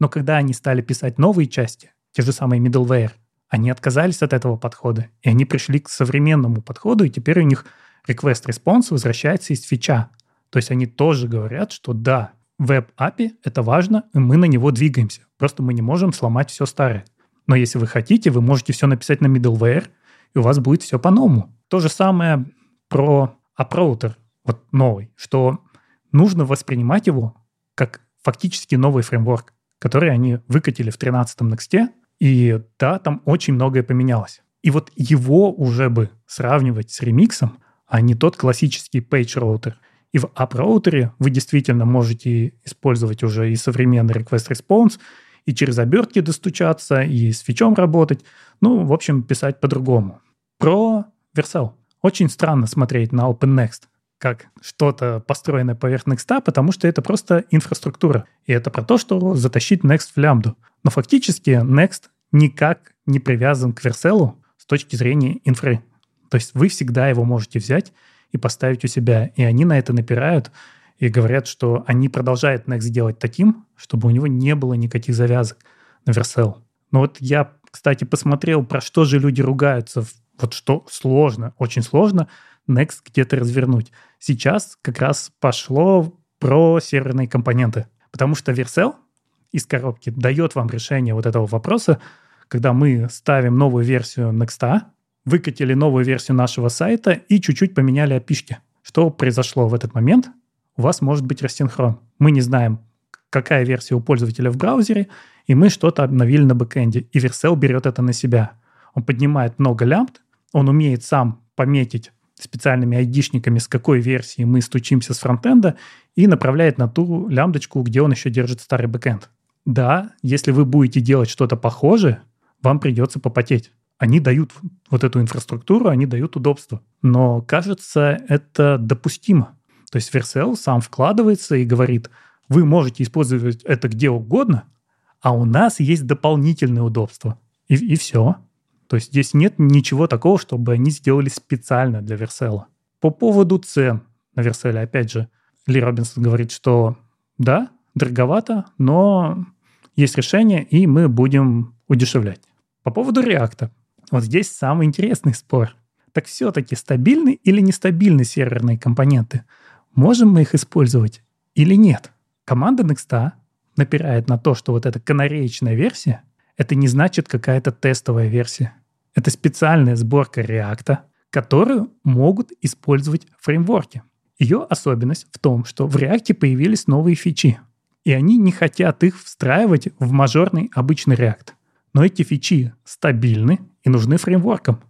Но когда они стали писать новые части, те же самые middleware, они отказались от этого подхода, и они пришли к современному подходу, и теперь у них request response возвращается из фича. То есть они тоже говорят, что да, веб-API — это важно, и мы на него двигаемся. Просто мы не можем сломать все старое. Но если вы хотите, вы можете все написать на middleware, и у вас будет все по-новому. То же самое про Uproutер, вот новый, что нужно воспринимать его как фактически новый фреймворк, который они выкатили в 13-м Next, и да, там очень многое поменялось. И вот его уже бы сравнивать с ремиксом, а не тот классический page роутер. И в app вы действительно можете использовать уже и современный request response, и через обертки достучаться, и с фичом работать. Ну, в общем, писать по-другому. Про Vercel. Очень странно смотреть на OpenNext как что-то построенное поверх Next, потому что это просто инфраструктура. И это про то, что затащить Next в лямбду. Но фактически Next никак не привязан к Vercel с точки зрения инфры. То есть вы всегда его можете взять и поставить у себя. И они на это напирают и говорят, что они продолжают Next делать таким, чтобы у него не было никаких завязок на Vercel. Но вот я, кстати, посмотрел, про что же люди ругаются вот что сложно, очень сложно Next где-то развернуть. Сейчас как раз пошло про серверные компоненты, потому что Vercel из коробки дает вам решение вот этого вопроса, когда мы ставим новую версию Next, выкатили новую версию нашего сайта и чуть-чуть поменяли опишки. Что произошло в этот момент? У вас может быть рассинхрон. Мы не знаем, какая версия у пользователя в браузере, и мы что-то обновили на бэкэнде, и Vercel берет это на себя. Он поднимает много лямбд, он умеет сам пометить специальными айдишниками, с какой версии мы стучимся с фронтенда, и направляет на ту лямбдочку, где он еще держит старый бэкэнд. Да, если вы будете делать что-то похожее, вам придется попотеть. Они дают вот эту инфраструктуру, они дают удобство. Но кажется, это допустимо. То есть Vercel сам вкладывается и говорит, вы можете использовать это где угодно, а у нас есть дополнительные удобства. И, и все. То есть здесь нет ничего такого, чтобы они сделали специально для Версела. По поводу цен на Верселе, опять же, Ли Робинсон говорит, что да, дороговато, но есть решение, и мы будем удешевлять. По поводу реакта. Вот здесь самый интересный спор. Так все-таки стабильны или нестабильны серверные компоненты? Можем мы их использовать или нет? Команда Next напирает на то, что вот эта канареечная версия — это не значит какая-то тестовая версия. Это специальная сборка реакта, которую могут использовать фреймворки. Ее особенность в том, что в React появились новые фичи, и они не хотят их встраивать в мажорный обычный React. Но эти фичи стабильны и нужны фреймворкам.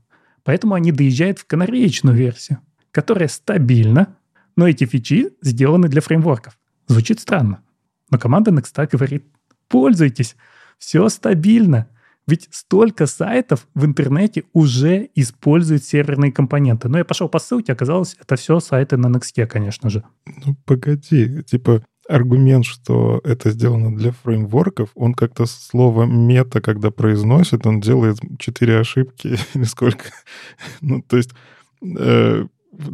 Поэтому они доезжают в канареечную версию, которая стабильна, но эти фичи сделаны для фреймворков. Звучит странно. Но команда Next говорит, пользуйтесь, все стабильно. Ведь столько сайтов в интернете уже используют серверные компоненты. Но я пошел по ссылке, оказалось, это все сайты на Next, конечно же. Ну, погоди, типа, аргумент, что это сделано для фреймворков, он как-то слово мета, когда произносит, он делает четыре ошибки или сколько. ну, то есть э,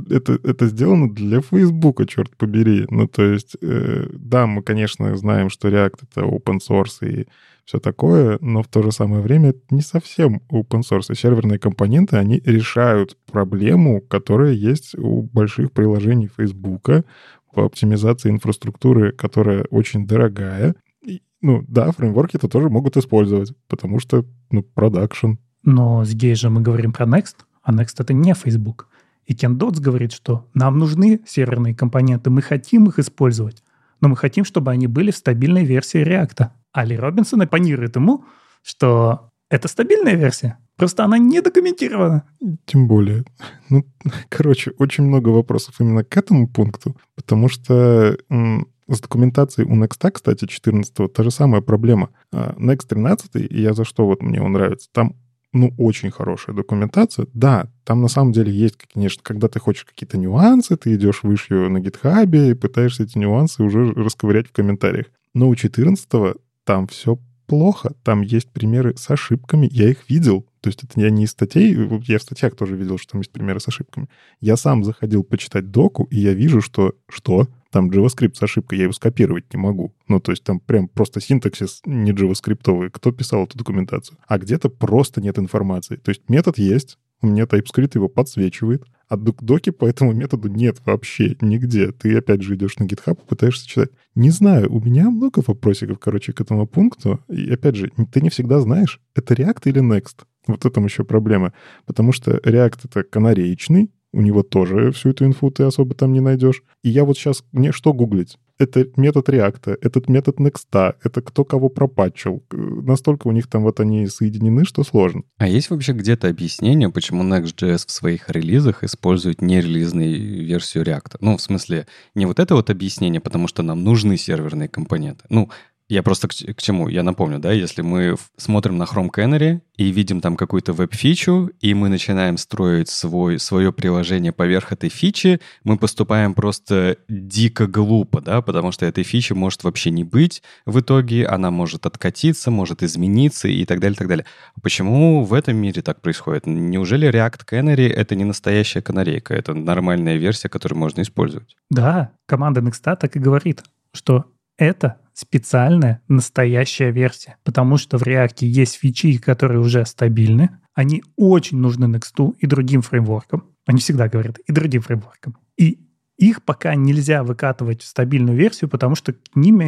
это, это сделано для Фейсбука, черт побери. Ну, то есть, э, да, мы, конечно, знаем, что React — это open source и все такое, но в то же самое время это не совсем open source. И серверные компоненты, они решают проблему, которая есть у больших приложений Фейсбука, по оптимизации инфраструктуры, которая очень дорогая. И, ну да, фреймворки это тоже могут использовать, потому что, ну, продакшн. Но здесь же мы говорим про Next, а Next это не Facebook. И Кен Дотс говорит, что нам нужны серверные компоненты, мы хотим их использовать, но мы хотим, чтобы они были в стабильной версии React. Али Робинсон оппонирует ему, что это стабильная версия, просто она не документирована. Тем более. Ну, короче, очень много вопросов именно к этому пункту, потому что с документацией у Next, кстати, 14 та же самая проблема. А, Next 13, и я за что вот мне он нравится, там ну, очень хорошая документация. Да, там на самом деле есть, конечно, когда ты хочешь какие-то нюансы, ты идешь выше на гитхабе и пытаешься эти нюансы уже расковырять в комментариях. Но у 14 там все плохо. Там есть примеры с ошибками, я их видел. То есть это я не из статей, я в статьях тоже видел, что там есть примеры с ошибками. Я сам заходил почитать доку, и я вижу, что что? Там JavaScript с ошибкой, я его скопировать не могу. Ну, то есть там прям просто синтаксис не JavaScript. Кто писал эту документацию? А где-то просто нет информации. То есть метод есть, у меня TypeScript его подсвечивает, а доки по этому методу нет вообще нигде. Ты опять же идешь на GitHub и пытаешься читать. Не знаю, у меня много вопросиков, короче, к этому пункту. И опять же, ты не всегда знаешь, это React или Next. Вот этом еще проблема. Потому что React — это канареечный, у него тоже всю эту инфу ты особо там не найдешь. И я вот сейчас, мне что гуглить? это метод реакта, этот метод Next, это кто кого пропатчил. Настолько у них там вот они соединены, что сложно. А есть вообще где-то объяснение, почему Next.js в своих релизах использует нерелизную версию реакта? Ну, в смысле, не вот это вот объяснение, потому что нам нужны серверные компоненты. Ну, я просто к, к чему? Я напомню, да, если мы смотрим на Chrome Canary и видим там какую-то веб-фичу, и мы начинаем строить свой, свое приложение поверх этой фичи, мы поступаем просто дико глупо, да, потому что этой фичи может вообще не быть в итоге, она может откатиться, может измениться и так далее, так далее. Почему в этом мире так происходит? Неужели React Canary — это не настоящая канарейка, это нормальная версия, которую можно использовать? Да, команда Next так и говорит, что это специальная настоящая версия, потому что в React есть фичи, которые уже стабильны, они очень нужны Next и другим фреймворкам. Они всегда говорят и другим фреймворкам. И их пока нельзя выкатывать в стабильную версию, потому что к ним,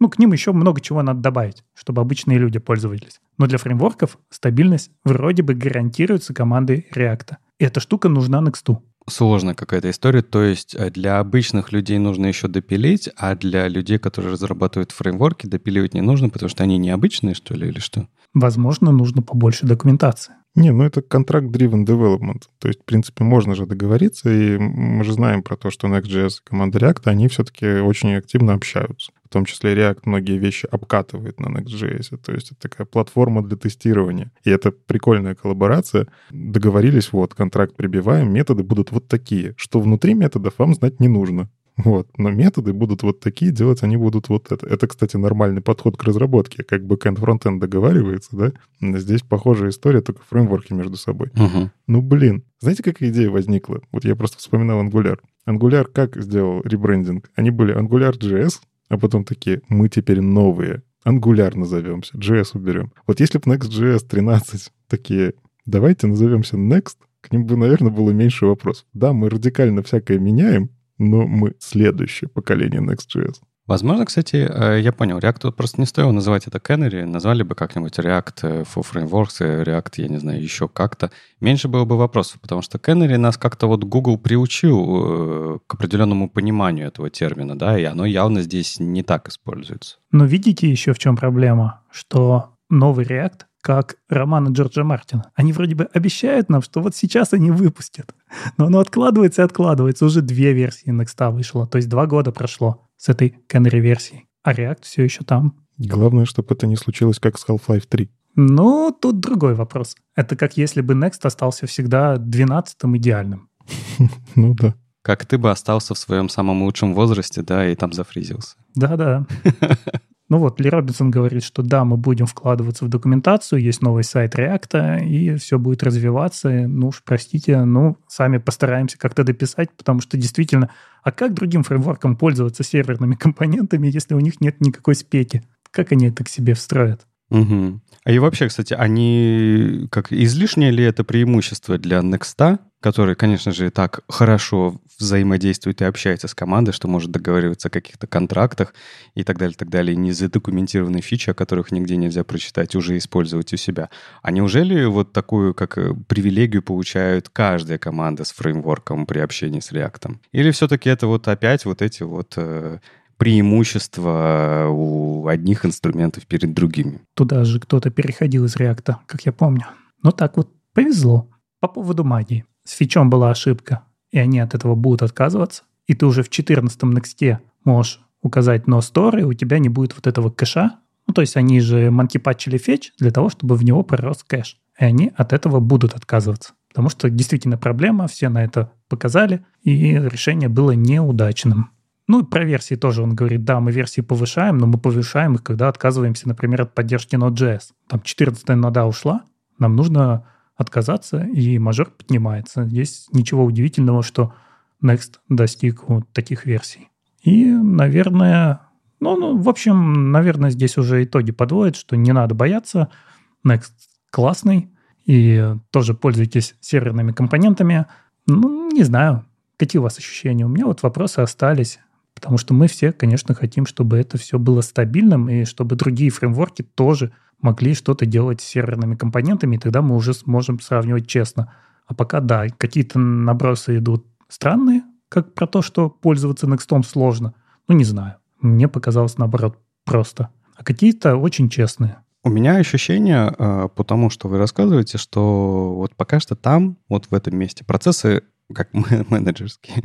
ну, к ним еще много чего надо добавить, чтобы обычные люди пользовались. Но для фреймворков стабильность вроде бы гарантируется командой React. И эта штука нужна Next сложная какая-то история. То есть э, для обычных людей нужно еще допилить, а для людей, которые разрабатывают фреймворки, допиливать не нужно, потому что они необычные, что ли, или что? Возможно, нужно побольше документации. Не, ну это контракт-driven development. То есть, в принципе, можно же договориться, и мы же знаем про то, что Next.js и команда React, они все-таки очень активно общаются. В том числе React многие вещи обкатывает на Next.js. То есть это такая платформа для тестирования. И это прикольная коллаборация. Договорились, вот, контракт прибиваем, методы будут вот такие. Что внутри методов вам знать не нужно. Вот. Но методы будут вот такие, делать они будут вот это. Это, кстати, нормальный подход к разработке. Как бэкэнд фронтенд договаривается, да? Здесь похожая история, только фреймворки между собой. Угу. Ну, блин. Знаете, какая идея возникла? Вот я просто вспоминал Angular. Angular как сделал ребрендинг? Они были Angular.js, а потом такие, мы теперь новые. Angular назовемся, JS уберем. Вот если бы Next.js 13 такие, давайте назовемся Next, к ним бы, наверное, было меньше вопросов. Да, мы радикально всякое меняем, но мы следующее поколение Next.js. Возможно, кстати, э, я понял, React просто не стоило называть это Canary, назвали бы как-нибудь React э, for Frameworks, React, я не знаю, еще как-то. Меньше было бы вопросов, потому что Canary нас как-то вот Google приучил к определенному пониманию этого термина, да, и оно явно здесь не так используется. Но видите еще в чем проблема, что новый React как романы Джорджа Мартина. Они вроде бы обещают нам, что вот сейчас они выпустят. Но оно откладывается и откладывается. Уже две версии Next вышло. То есть два года прошло с этой Canary версией. А React все еще там. Главное, чтобы это не случилось, как с Half-Life 3. Ну, тут другой вопрос. Это как если бы Next остался всегда 12-м идеальным. Ну да. Как ты бы остался в своем самом лучшем возрасте, да, и там зафризился. Да-да. Ну вот, Ли Робинсон говорит, что да, мы будем вкладываться в документацию, есть новый сайт React, и все будет развиваться. Ну уж простите, ну, сами постараемся как-то дописать, потому что действительно, а как другим фреймворкам пользоваться серверными компонентами, если у них нет никакой спеки? Как они это к себе встроят? Угу. А и вообще, кстати, они как излишнее ли это преимущество для Next, который, конечно же, так хорошо взаимодействует и общается с командой, что может договариваться о каких-то контрактах и так далее, так далее, не задокументированные фичи, о которых нигде нельзя прочитать, уже использовать у себя. А неужели вот такую, как э, привилегию получают каждая команда с фреймворком при общении с React? Или все-таки это вот опять вот эти вот э, преимущества у одних инструментов перед другими. Туда же кто-то переходил из реакта, как я помню. Но так вот повезло. По поводу магии. С фичом была ошибка, и они от этого будут отказываться. И ты уже в 14-м Next можешь указать no store, и у тебя не будет вот этого кэша. Ну, то есть они же манкипатчили фетч для того, чтобы в него пророс кэш. И они от этого будут отказываться. Потому что действительно проблема, все на это показали, и решение было неудачным. Ну и про версии тоже он говорит, да, мы версии повышаем, но мы повышаем их, когда отказываемся, например, от поддержки Node.js. Там 14-я нода ушла, нам нужно отказаться, и мажор поднимается. Здесь ничего удивительного, что Next достиг вот таких версий. И, наверное, ну, ну, в общем, наверное, здесь уже итоги подводят, что не надо бояться. Next классный, и тоже пользуйтесь серверными компонентами. Ну, не знаю, какие у вас ощущения. У меня вот вопросы остались. Потому что мы все, конечно, хотим, чтобы это все было стабильным, и чтобы другие фреймворки тоже могли что-то делать с серверными компонентами, и тогда мы уже сможем сравнивать честно. А пока, да, какие-то набросы идут странные, как про то, что пользоваться Next сложно. Ну, не знаю. Мне показалось, наоборот, просто. А какие-то очень честные. У меня ощущение, э, потому что вы рассказываете, что вот пока что там, вот в этом месте, процессы как менеджерские,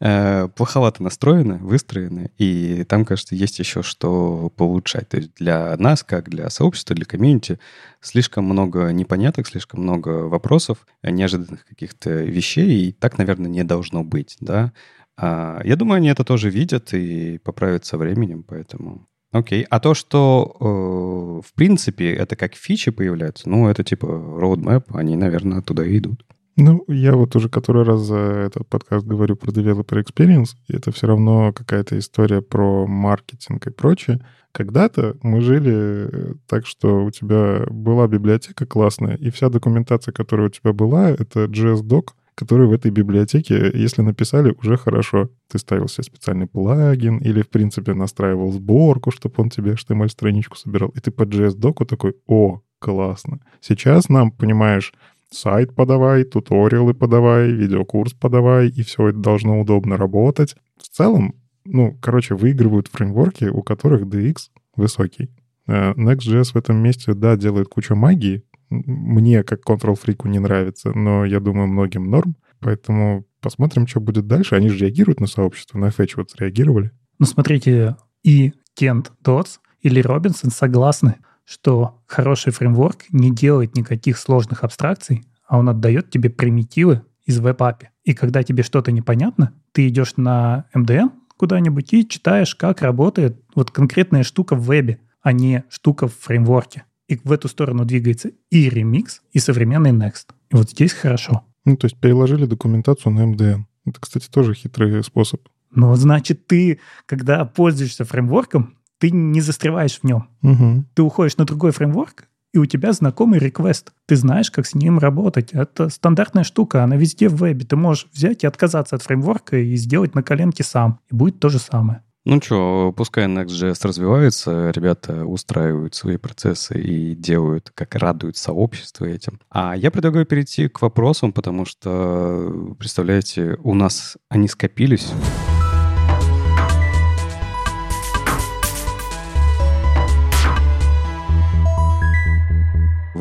э, плоховато настроены, выстроены, и там, кажется, есть еще что поулучшать. То есть для нас, как для сообщества, для комьюнити, слишком много непоняток, слишком много вопросов, неожиданных каких-то вещей, и так, наверное, не должно быть, да. А, я думаю, они это тоже видят и поправят со временем, поэтому... Окей. А то, что э, в принципе это как фичи появляются, ну, это типа roadmap, они, наверное, оттуда и идут. Ну, я вот уже который раз за этот подкаст говорю про developer experience, и это все равно какая-то история про маркетинг и прочее. Когда-то мы жили э, так, что у тебя была библиотека классная, и вся документация, которая у тебя была, это JS-док, который в этой библиотеке, если написали, уже хорошо. Ты ставил себе специальный плагин или, в принципе, настраивал сборку, чтобы он тебе HTML-страничку собирал. И ты по JS-доку такой, о, классно. Сейчас нам, понимаешь, сайт подавай, туториалы подавай, видеокурс подавай, и все это должно удобно работать. В целом, ну, короче, выигрывают фреймворки, у которых DX высокий. Э, Next.js в этом месте, да, делает кучу магии. Мне, как control-фрику, не нравится, но я думаю, многим норм. Поэтому посмотрим, что будет дальше. Они же реагируют на сообщество, на Fetch вот реагировали. Ну, смотрите, и Кент Дотс или Робинсон согласны что хороший фреймворк не делает никаких сложных абстракций, а он отдает тебе примитивы из веб-апи. И когда тебе что-то непонятно, ты идешь на MDN куда-нибудь и читаешь, как работает вот конкретная штука в вебе, а не штука в фреймворке. И в эту сторону двигается и Remix, и современный Next. И вот здесь хорошо. Ну, то есть переложили документацию на MDN. Это, кстати, тоже хитрый способ. Ну, значит, ты, когда пользуешься фреймворком, ты не застреваешь в нем. Угу. Ты уходишь на другой фреймворк, и у тебя знакомый реквест. Ты знаешь, как с ним работать. Это стандартная штука, она везде в вебе. Ты можешь взять и отказаться от фреймворка и сделать на коленке сам. И будет то же самое. Ну что, пускай Next.js развивается, ребята устраивают свои процессы и делают, как радуют сообщество этим. А я предлагаю перейти к вопросам, потому что, представляете, у нас они скопились.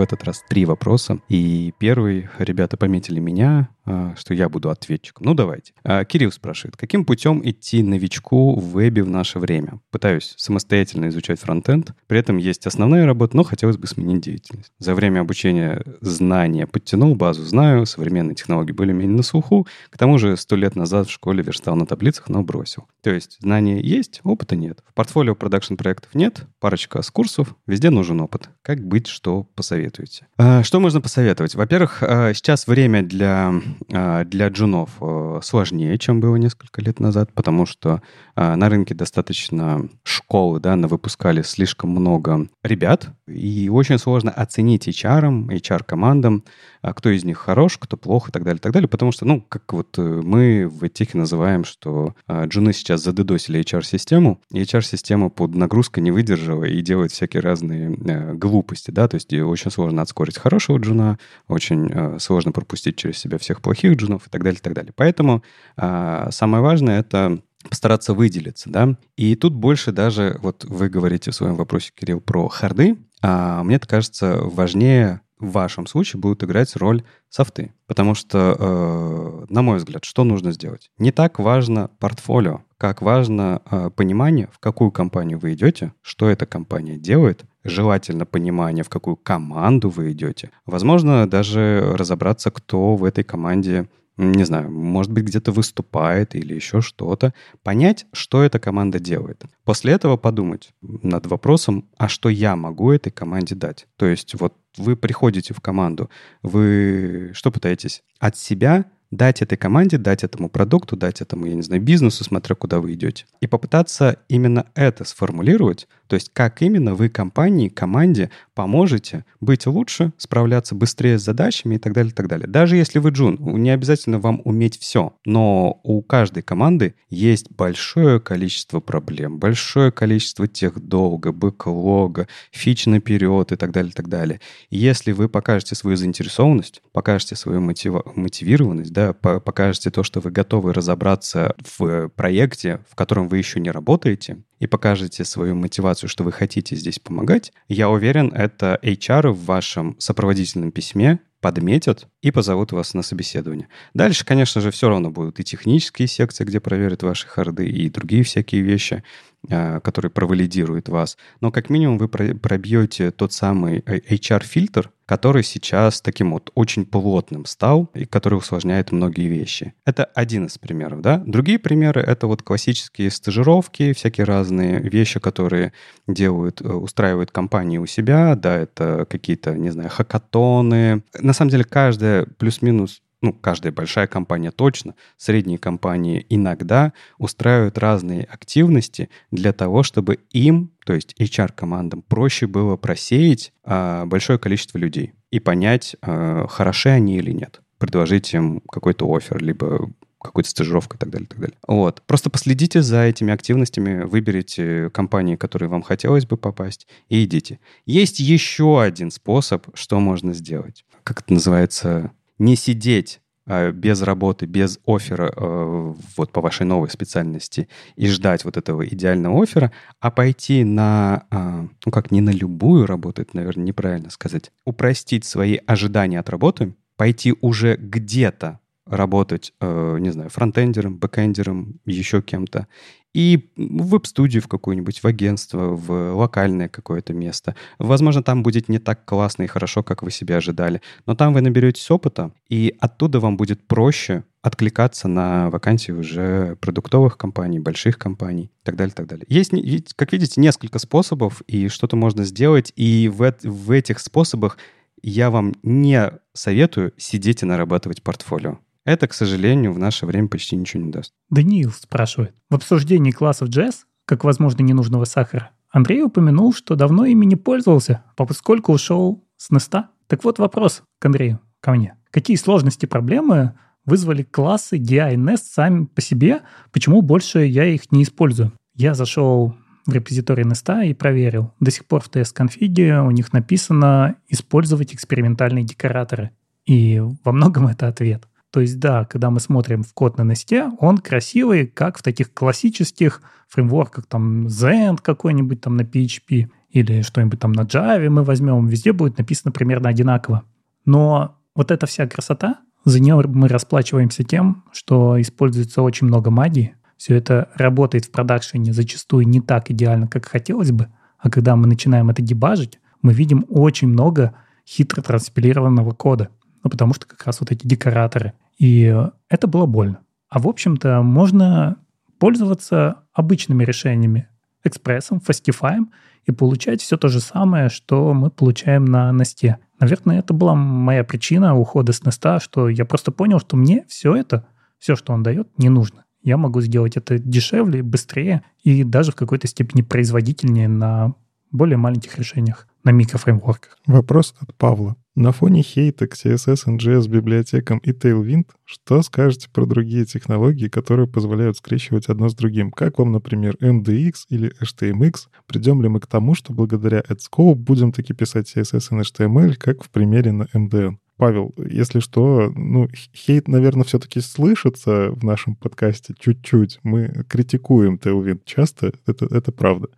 В этот раз три вопроса. И первый, ребята пометили меня, что я буду ответчиком. Ну, давайте. А, Кирилл спрашивает, каким путем идти новичку в вебе в наше время? Пытаюсь самостоятельно изучать фронтенд, при этом есть основная работа, но хотелось бы сменить деятельность. За время обучения знания подтянул, базу знаю, современные технологии более-менее на слуху, к тому же сто лет назад в школе верстал на таблицах, но бросил. То есть знания есть, опыта нет. В портфолио продакшн проектов нет, парочка с курсов, везде нужен опыт. Как быть, что посоветуете? А, что можно посоветовать? Во-первых, сейчас время для а, для джунов э, сложнее, чем было несколько лет назад, потому что а, на рынке достаточно школы, да, выпускали слишком много ребят, и очень сложно оценить HR, HR-командам, а, кто из них хорош, кто плох и так далее, и так далее, потому что, ну, как вот э, мы в этих называем, что джуны сейчас задедосили HR-систему, и HR-система под нагрузкой не выдержала и делает всякие разные э, глупости, да, то есть очень сложно отскорить хорошего джуна, очень сложно пропустить через себя всех плохих джунов и так далее, и так далее. Поэтому а, самое важное — это постараться выделиться, да. И тут больше даже, вот вы говорите в своем вопросе, Кирилл, про харды, а мне кажется, важнее в вашем случае будут играть роль софты. Потому что, э, на мой взгляд, что нужно сделать? Не так важно портфолио, как важно э, понимание, в какую компанию вы идете, что эта компания делает, желательно понимание, в какую команду вы идете. Возможно, даже разобраться, кто в этой команде не знаю, может быть, где-то выступает или еще что-то, понять, что эта команда делает. После этого подумать над вопросом, а что я могу этой команде дать. То есть вот вы приходите в команду, вы что пытаетесь? От себя дать этой команде, дать этому продукту, дать этому, я не знаю, бизнесу, смотря куда вы идете. И попытаться именно это сформулировать, то есть как именно вы компании, команде поможете быть лучше, справляться быстрее с задачами и так далее, и так далее. Даже если вы джун, не обязательно вам уметь все, но у каждой команды есть большое количество проблем, большое количество тех долга, бэклога, фич наперед и так далее, и так далее. И если вы покажете свою заинтересованность, покажете свою мотива- мотивированность, покажете то, что вы готовы разобраться в проекте, в котором вы еще не работаете, и покажете свою мотивацию, что вы хотите здесь помогать, я уверен, это HR в вашем сопроводительном письме подметят и позовут вас на собеседование. Дальше, конечно же, все равно будут и технические секции, где проверят ваши харды, и другие всякие вещи. А, который провалидирует вас. Но как минимум вы пробьете тот самый HR-фильтр, который сейчас таким вот очень плотным стал и который усложняет многие вещи. Это один из примеров, да. Другие примеры — это вот классические стажировки, всякие разные вещи, которые делают, э, устраивают компании у себя, да, это какие-то, не знаю, хакатоны. На самом деле каждая плюс-минус ну, каждая большая компания точно, средние компании иногда устраивают разные активности для того, чтобы им, то есть HR-командам, проще было просеять а, большое количество людей и понять, а, хороши они или нет. Предложить им какой-то офер, либо какую-то стажировку и так далее, и так далее. Вот. Просто последите за этими активностями, выберите компании, которые вам хотелось бы попасть, и идите. Есть еще один способ, что можно сделать. Как это называется? Не сидеть а, без работы, без оффера э, вот по вашей новой специальности и ждать вот этого идеального оффера, а пойти на, а, ну как, не на любую работу, это, наверное, неправильно сказать, упростить свои ожидания от работы, пойти уже где-то работать, э, не знаю, фронтендером, бэкендером, еще кем-то, и в веб-студию в какую-нибудь, в агентство, в локальное какое-то место. Возможно, там будет не так классно и хорошо, как вы себе ожидали, но там вы наберетесь опыта, и оттуда вам будет проще откликаться на вакансии уже продуктовых компаний, больших компаний и так далее, так далее. Есть, как видите, несколько способов, и что-то можно сделать, и в, в этих способах я вам не советую сидеть и нарабатывать портфолио. Это, к сожалению, в наше время почти ничего не даст. Даниил спрашивает. В обсуждении классов JS, как, возможно, ненужного сахара, Андрей упомянул, что давно ими не пользовался, поскольку ушел с Неста. Так вот вопрос к Андрею, ко мне. Какие сложности, проблемы вызвали классы DI и Nest сами по себе, почему больше я их не использую? Я зашел в репозиторий Nest и проверил. До сих пор в TS-конфиге у них написано «использовать экспериментальные декораторы». И во многом это ответ. То есть, да, когда мы смотрим в код на Nest, он красивый, как в таких классических фреймворках, там, Zend какой-нибудь там на PHP или что-нибудь там на Java мы возьмем, везде будет написано примерно одинаково. Но вот эта вся красота, за нее мы расплачиваемся тем, что используется очень много магии. Все это работает в продакшене зачастую не так идеально, как хотелось бы. А когда мы начинаем это дебажить, мы видим очень много хитро транспилированного кода. Ну, потому что как раз вот эти декораторы. И это было больно. А в общем-то можно пользоваться обычными решениями, экспрессом, фастифаем и получать все то же самое, что мы получаем на Насте. Наверное, это была моя причина ухода с Неста, что я просто понял, что мне все это, все, что он дает, не нужно. Я могу сделать это дешевле, быстрее и даже в какой-то степени производительнее на более маленьких решениях, на микрофреймворках. Вопрос от Павла. На фоне хейта к CSS, NGS, библиотекам и Tailwind, что скажете про другие технологии, которые позволяют скрещивать одно с другим? Как вам, например, MDX или HTMX? Придем ли мы к тому, что благодаря AdScope будем таки писать CSS и HTML, как в примере на MDN? Павел, если что, ну, хейт, наверное, все-таки слышится в нашем подкасте чуть-чуть. Мы критикуем Tailwind часто, это, это правда.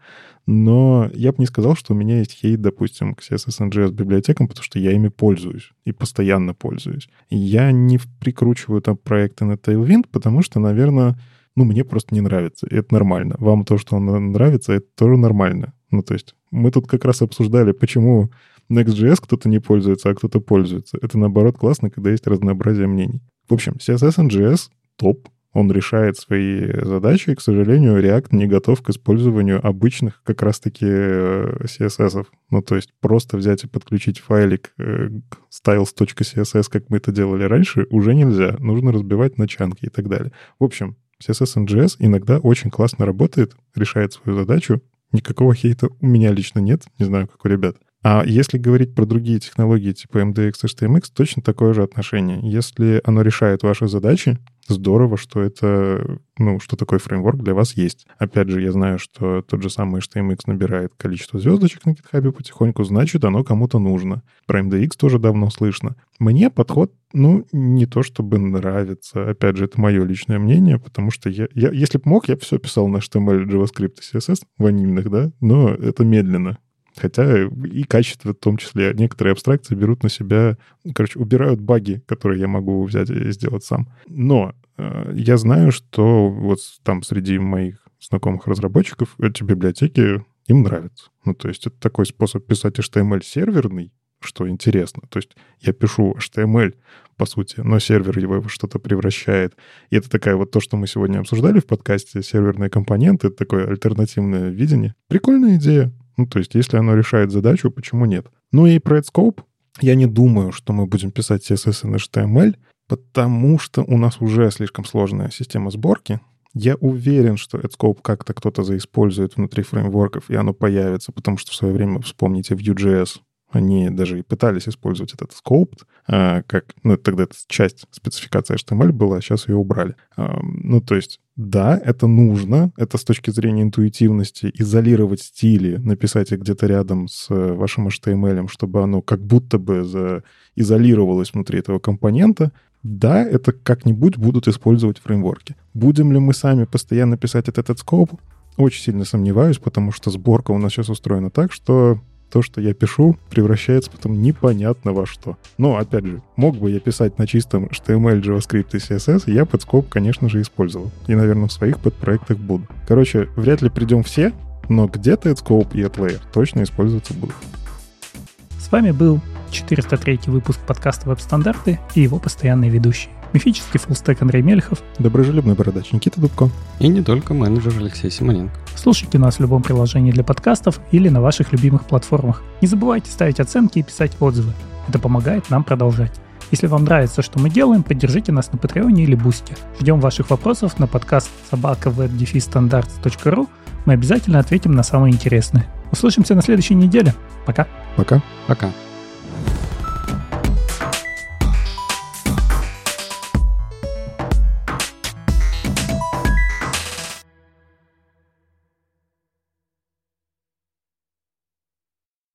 Но я бы не сказал, что у меня есть хейт, допустим, к CSS NGS библиотекам, потому что я ими пользуюсь и постоянно пользуюсь. Я не прикручиваю там проекты на Tailwind, потому что, наверное, ну, мне просто не нравится. И это нормально. Вам то, что он нравится, это тоже нормально. Ну, то есть мы тут как раз обсуждали, почему Next.js кто-то не пользуется, а кто-то пользуется. Это, наоборот, классно, когда есть разнообразие мнений. В общем, CSS NGS топ, он решает свои задачи, и, к сожалению, React не готов к использованию обычных как раз-таки э, CSS. Ну, то есть просто взять и подключить файлик э, styles.css, как мы это делали раньше, уже нельзя. Нужно разбивать на чанки и так далее. В общем, CSS NGS иногда очень классно работает, решает свою задачу. Никакого хейта у меня лично нет, не знаю, как у ребят. А если говорить про другие технологии типа MDX, HTMX, точно такое же отношение. Если оно решает ваши задачи, здорово, что это, ну, что такой фреймворк для вас есть. Опять же, я знаю, что тот же самый HTMX набирает количество звездочек на GitHub потихоньку, значит, оно кому-то нужно. Про MDX тоже давно слышно. Мне подход, ну, не то чтобы нравится. Опять же, это мое личное мнение, потому что я, я если бы мог, я бы все писал на HTML, JavaScript и CSS ванильных, да, но это медленно. Хотя и качество в том числе. Некоторые абстракции берут на себя, короче, убирают баги, которые я могу взять и сделать сам. Но э, я знаю, что вот там среди моих знакомых разработчиков эти библиотеки им нравятся. Ну, то есть это такой способ писать HTML серверный, что интересно. То есть я пишу HTML, по сути, но сервер его что-то превращает. И это такая вот то, что мы сегодня обсуждали в подкасте, серверные компоненты, это такое альтернативное видение. Прикольная идея. Ну, то есть, если оно решает задачу, почему нет? Ну и про AdScope я не думаю, что мы будем писать CSS и HTML, потому что у нас уже слишком сложная система сборки. Я уверен, что AdScope как-то кто-то заиспользует внутри фреймворков, и оно появится, потому что в свое время, вспомните, Vue.js они даже пытались использовать этот scope, а, как, ну, тогда это часть спецификации HTML была, сейчас ее убрали. А, ну, то есть, да, это нужно, это с точки зрения интуитивности, изолировать стили, написать их где-то рядом с э, вашим HTML, чтобы оно как будто бы изолировалось внутри этого компонента, да, это как-нибудь будут использовать фреймворки. Будем ли мы сами постоянно писать этот скоп? Очень сильно сомневаюсь, потому что сборка у нас сейчас устроена так, что то, что я пишу, превращается потом непонятно во что. Но, опять же, мог бы я писать на чистом HTML, JavaScript и CSS, я подскоп, конечно же, использовал. И, наверное, в своих подпроектах буду. Короче, вряд ли придем все, но где-то AdScope и AdLayer точно использоваться будут. С вами был 403 выпуск подкаста «Веб-стандарты» и его постоянный ведущий мифический фуллстек Андрей Мельхов, доброжелюбный бородач Никита Дубко и не только менеджер Алексей Симоненко. Слушайте нас в любом приложении для подкастов или на ваших любимых платформах. Не забывайте ставить оценки и писать отзывы. Это помогает нам продолжать. Если вам нравится, что мы делаем, поддержите нас на Патреоне или Бусте. Ждем ваших вопросов на подкаст собака.webdefistandards.ru. Мы обязательно ответим на самые интересные. Услышимся на следующей неделе. Пока. Пока. Пока.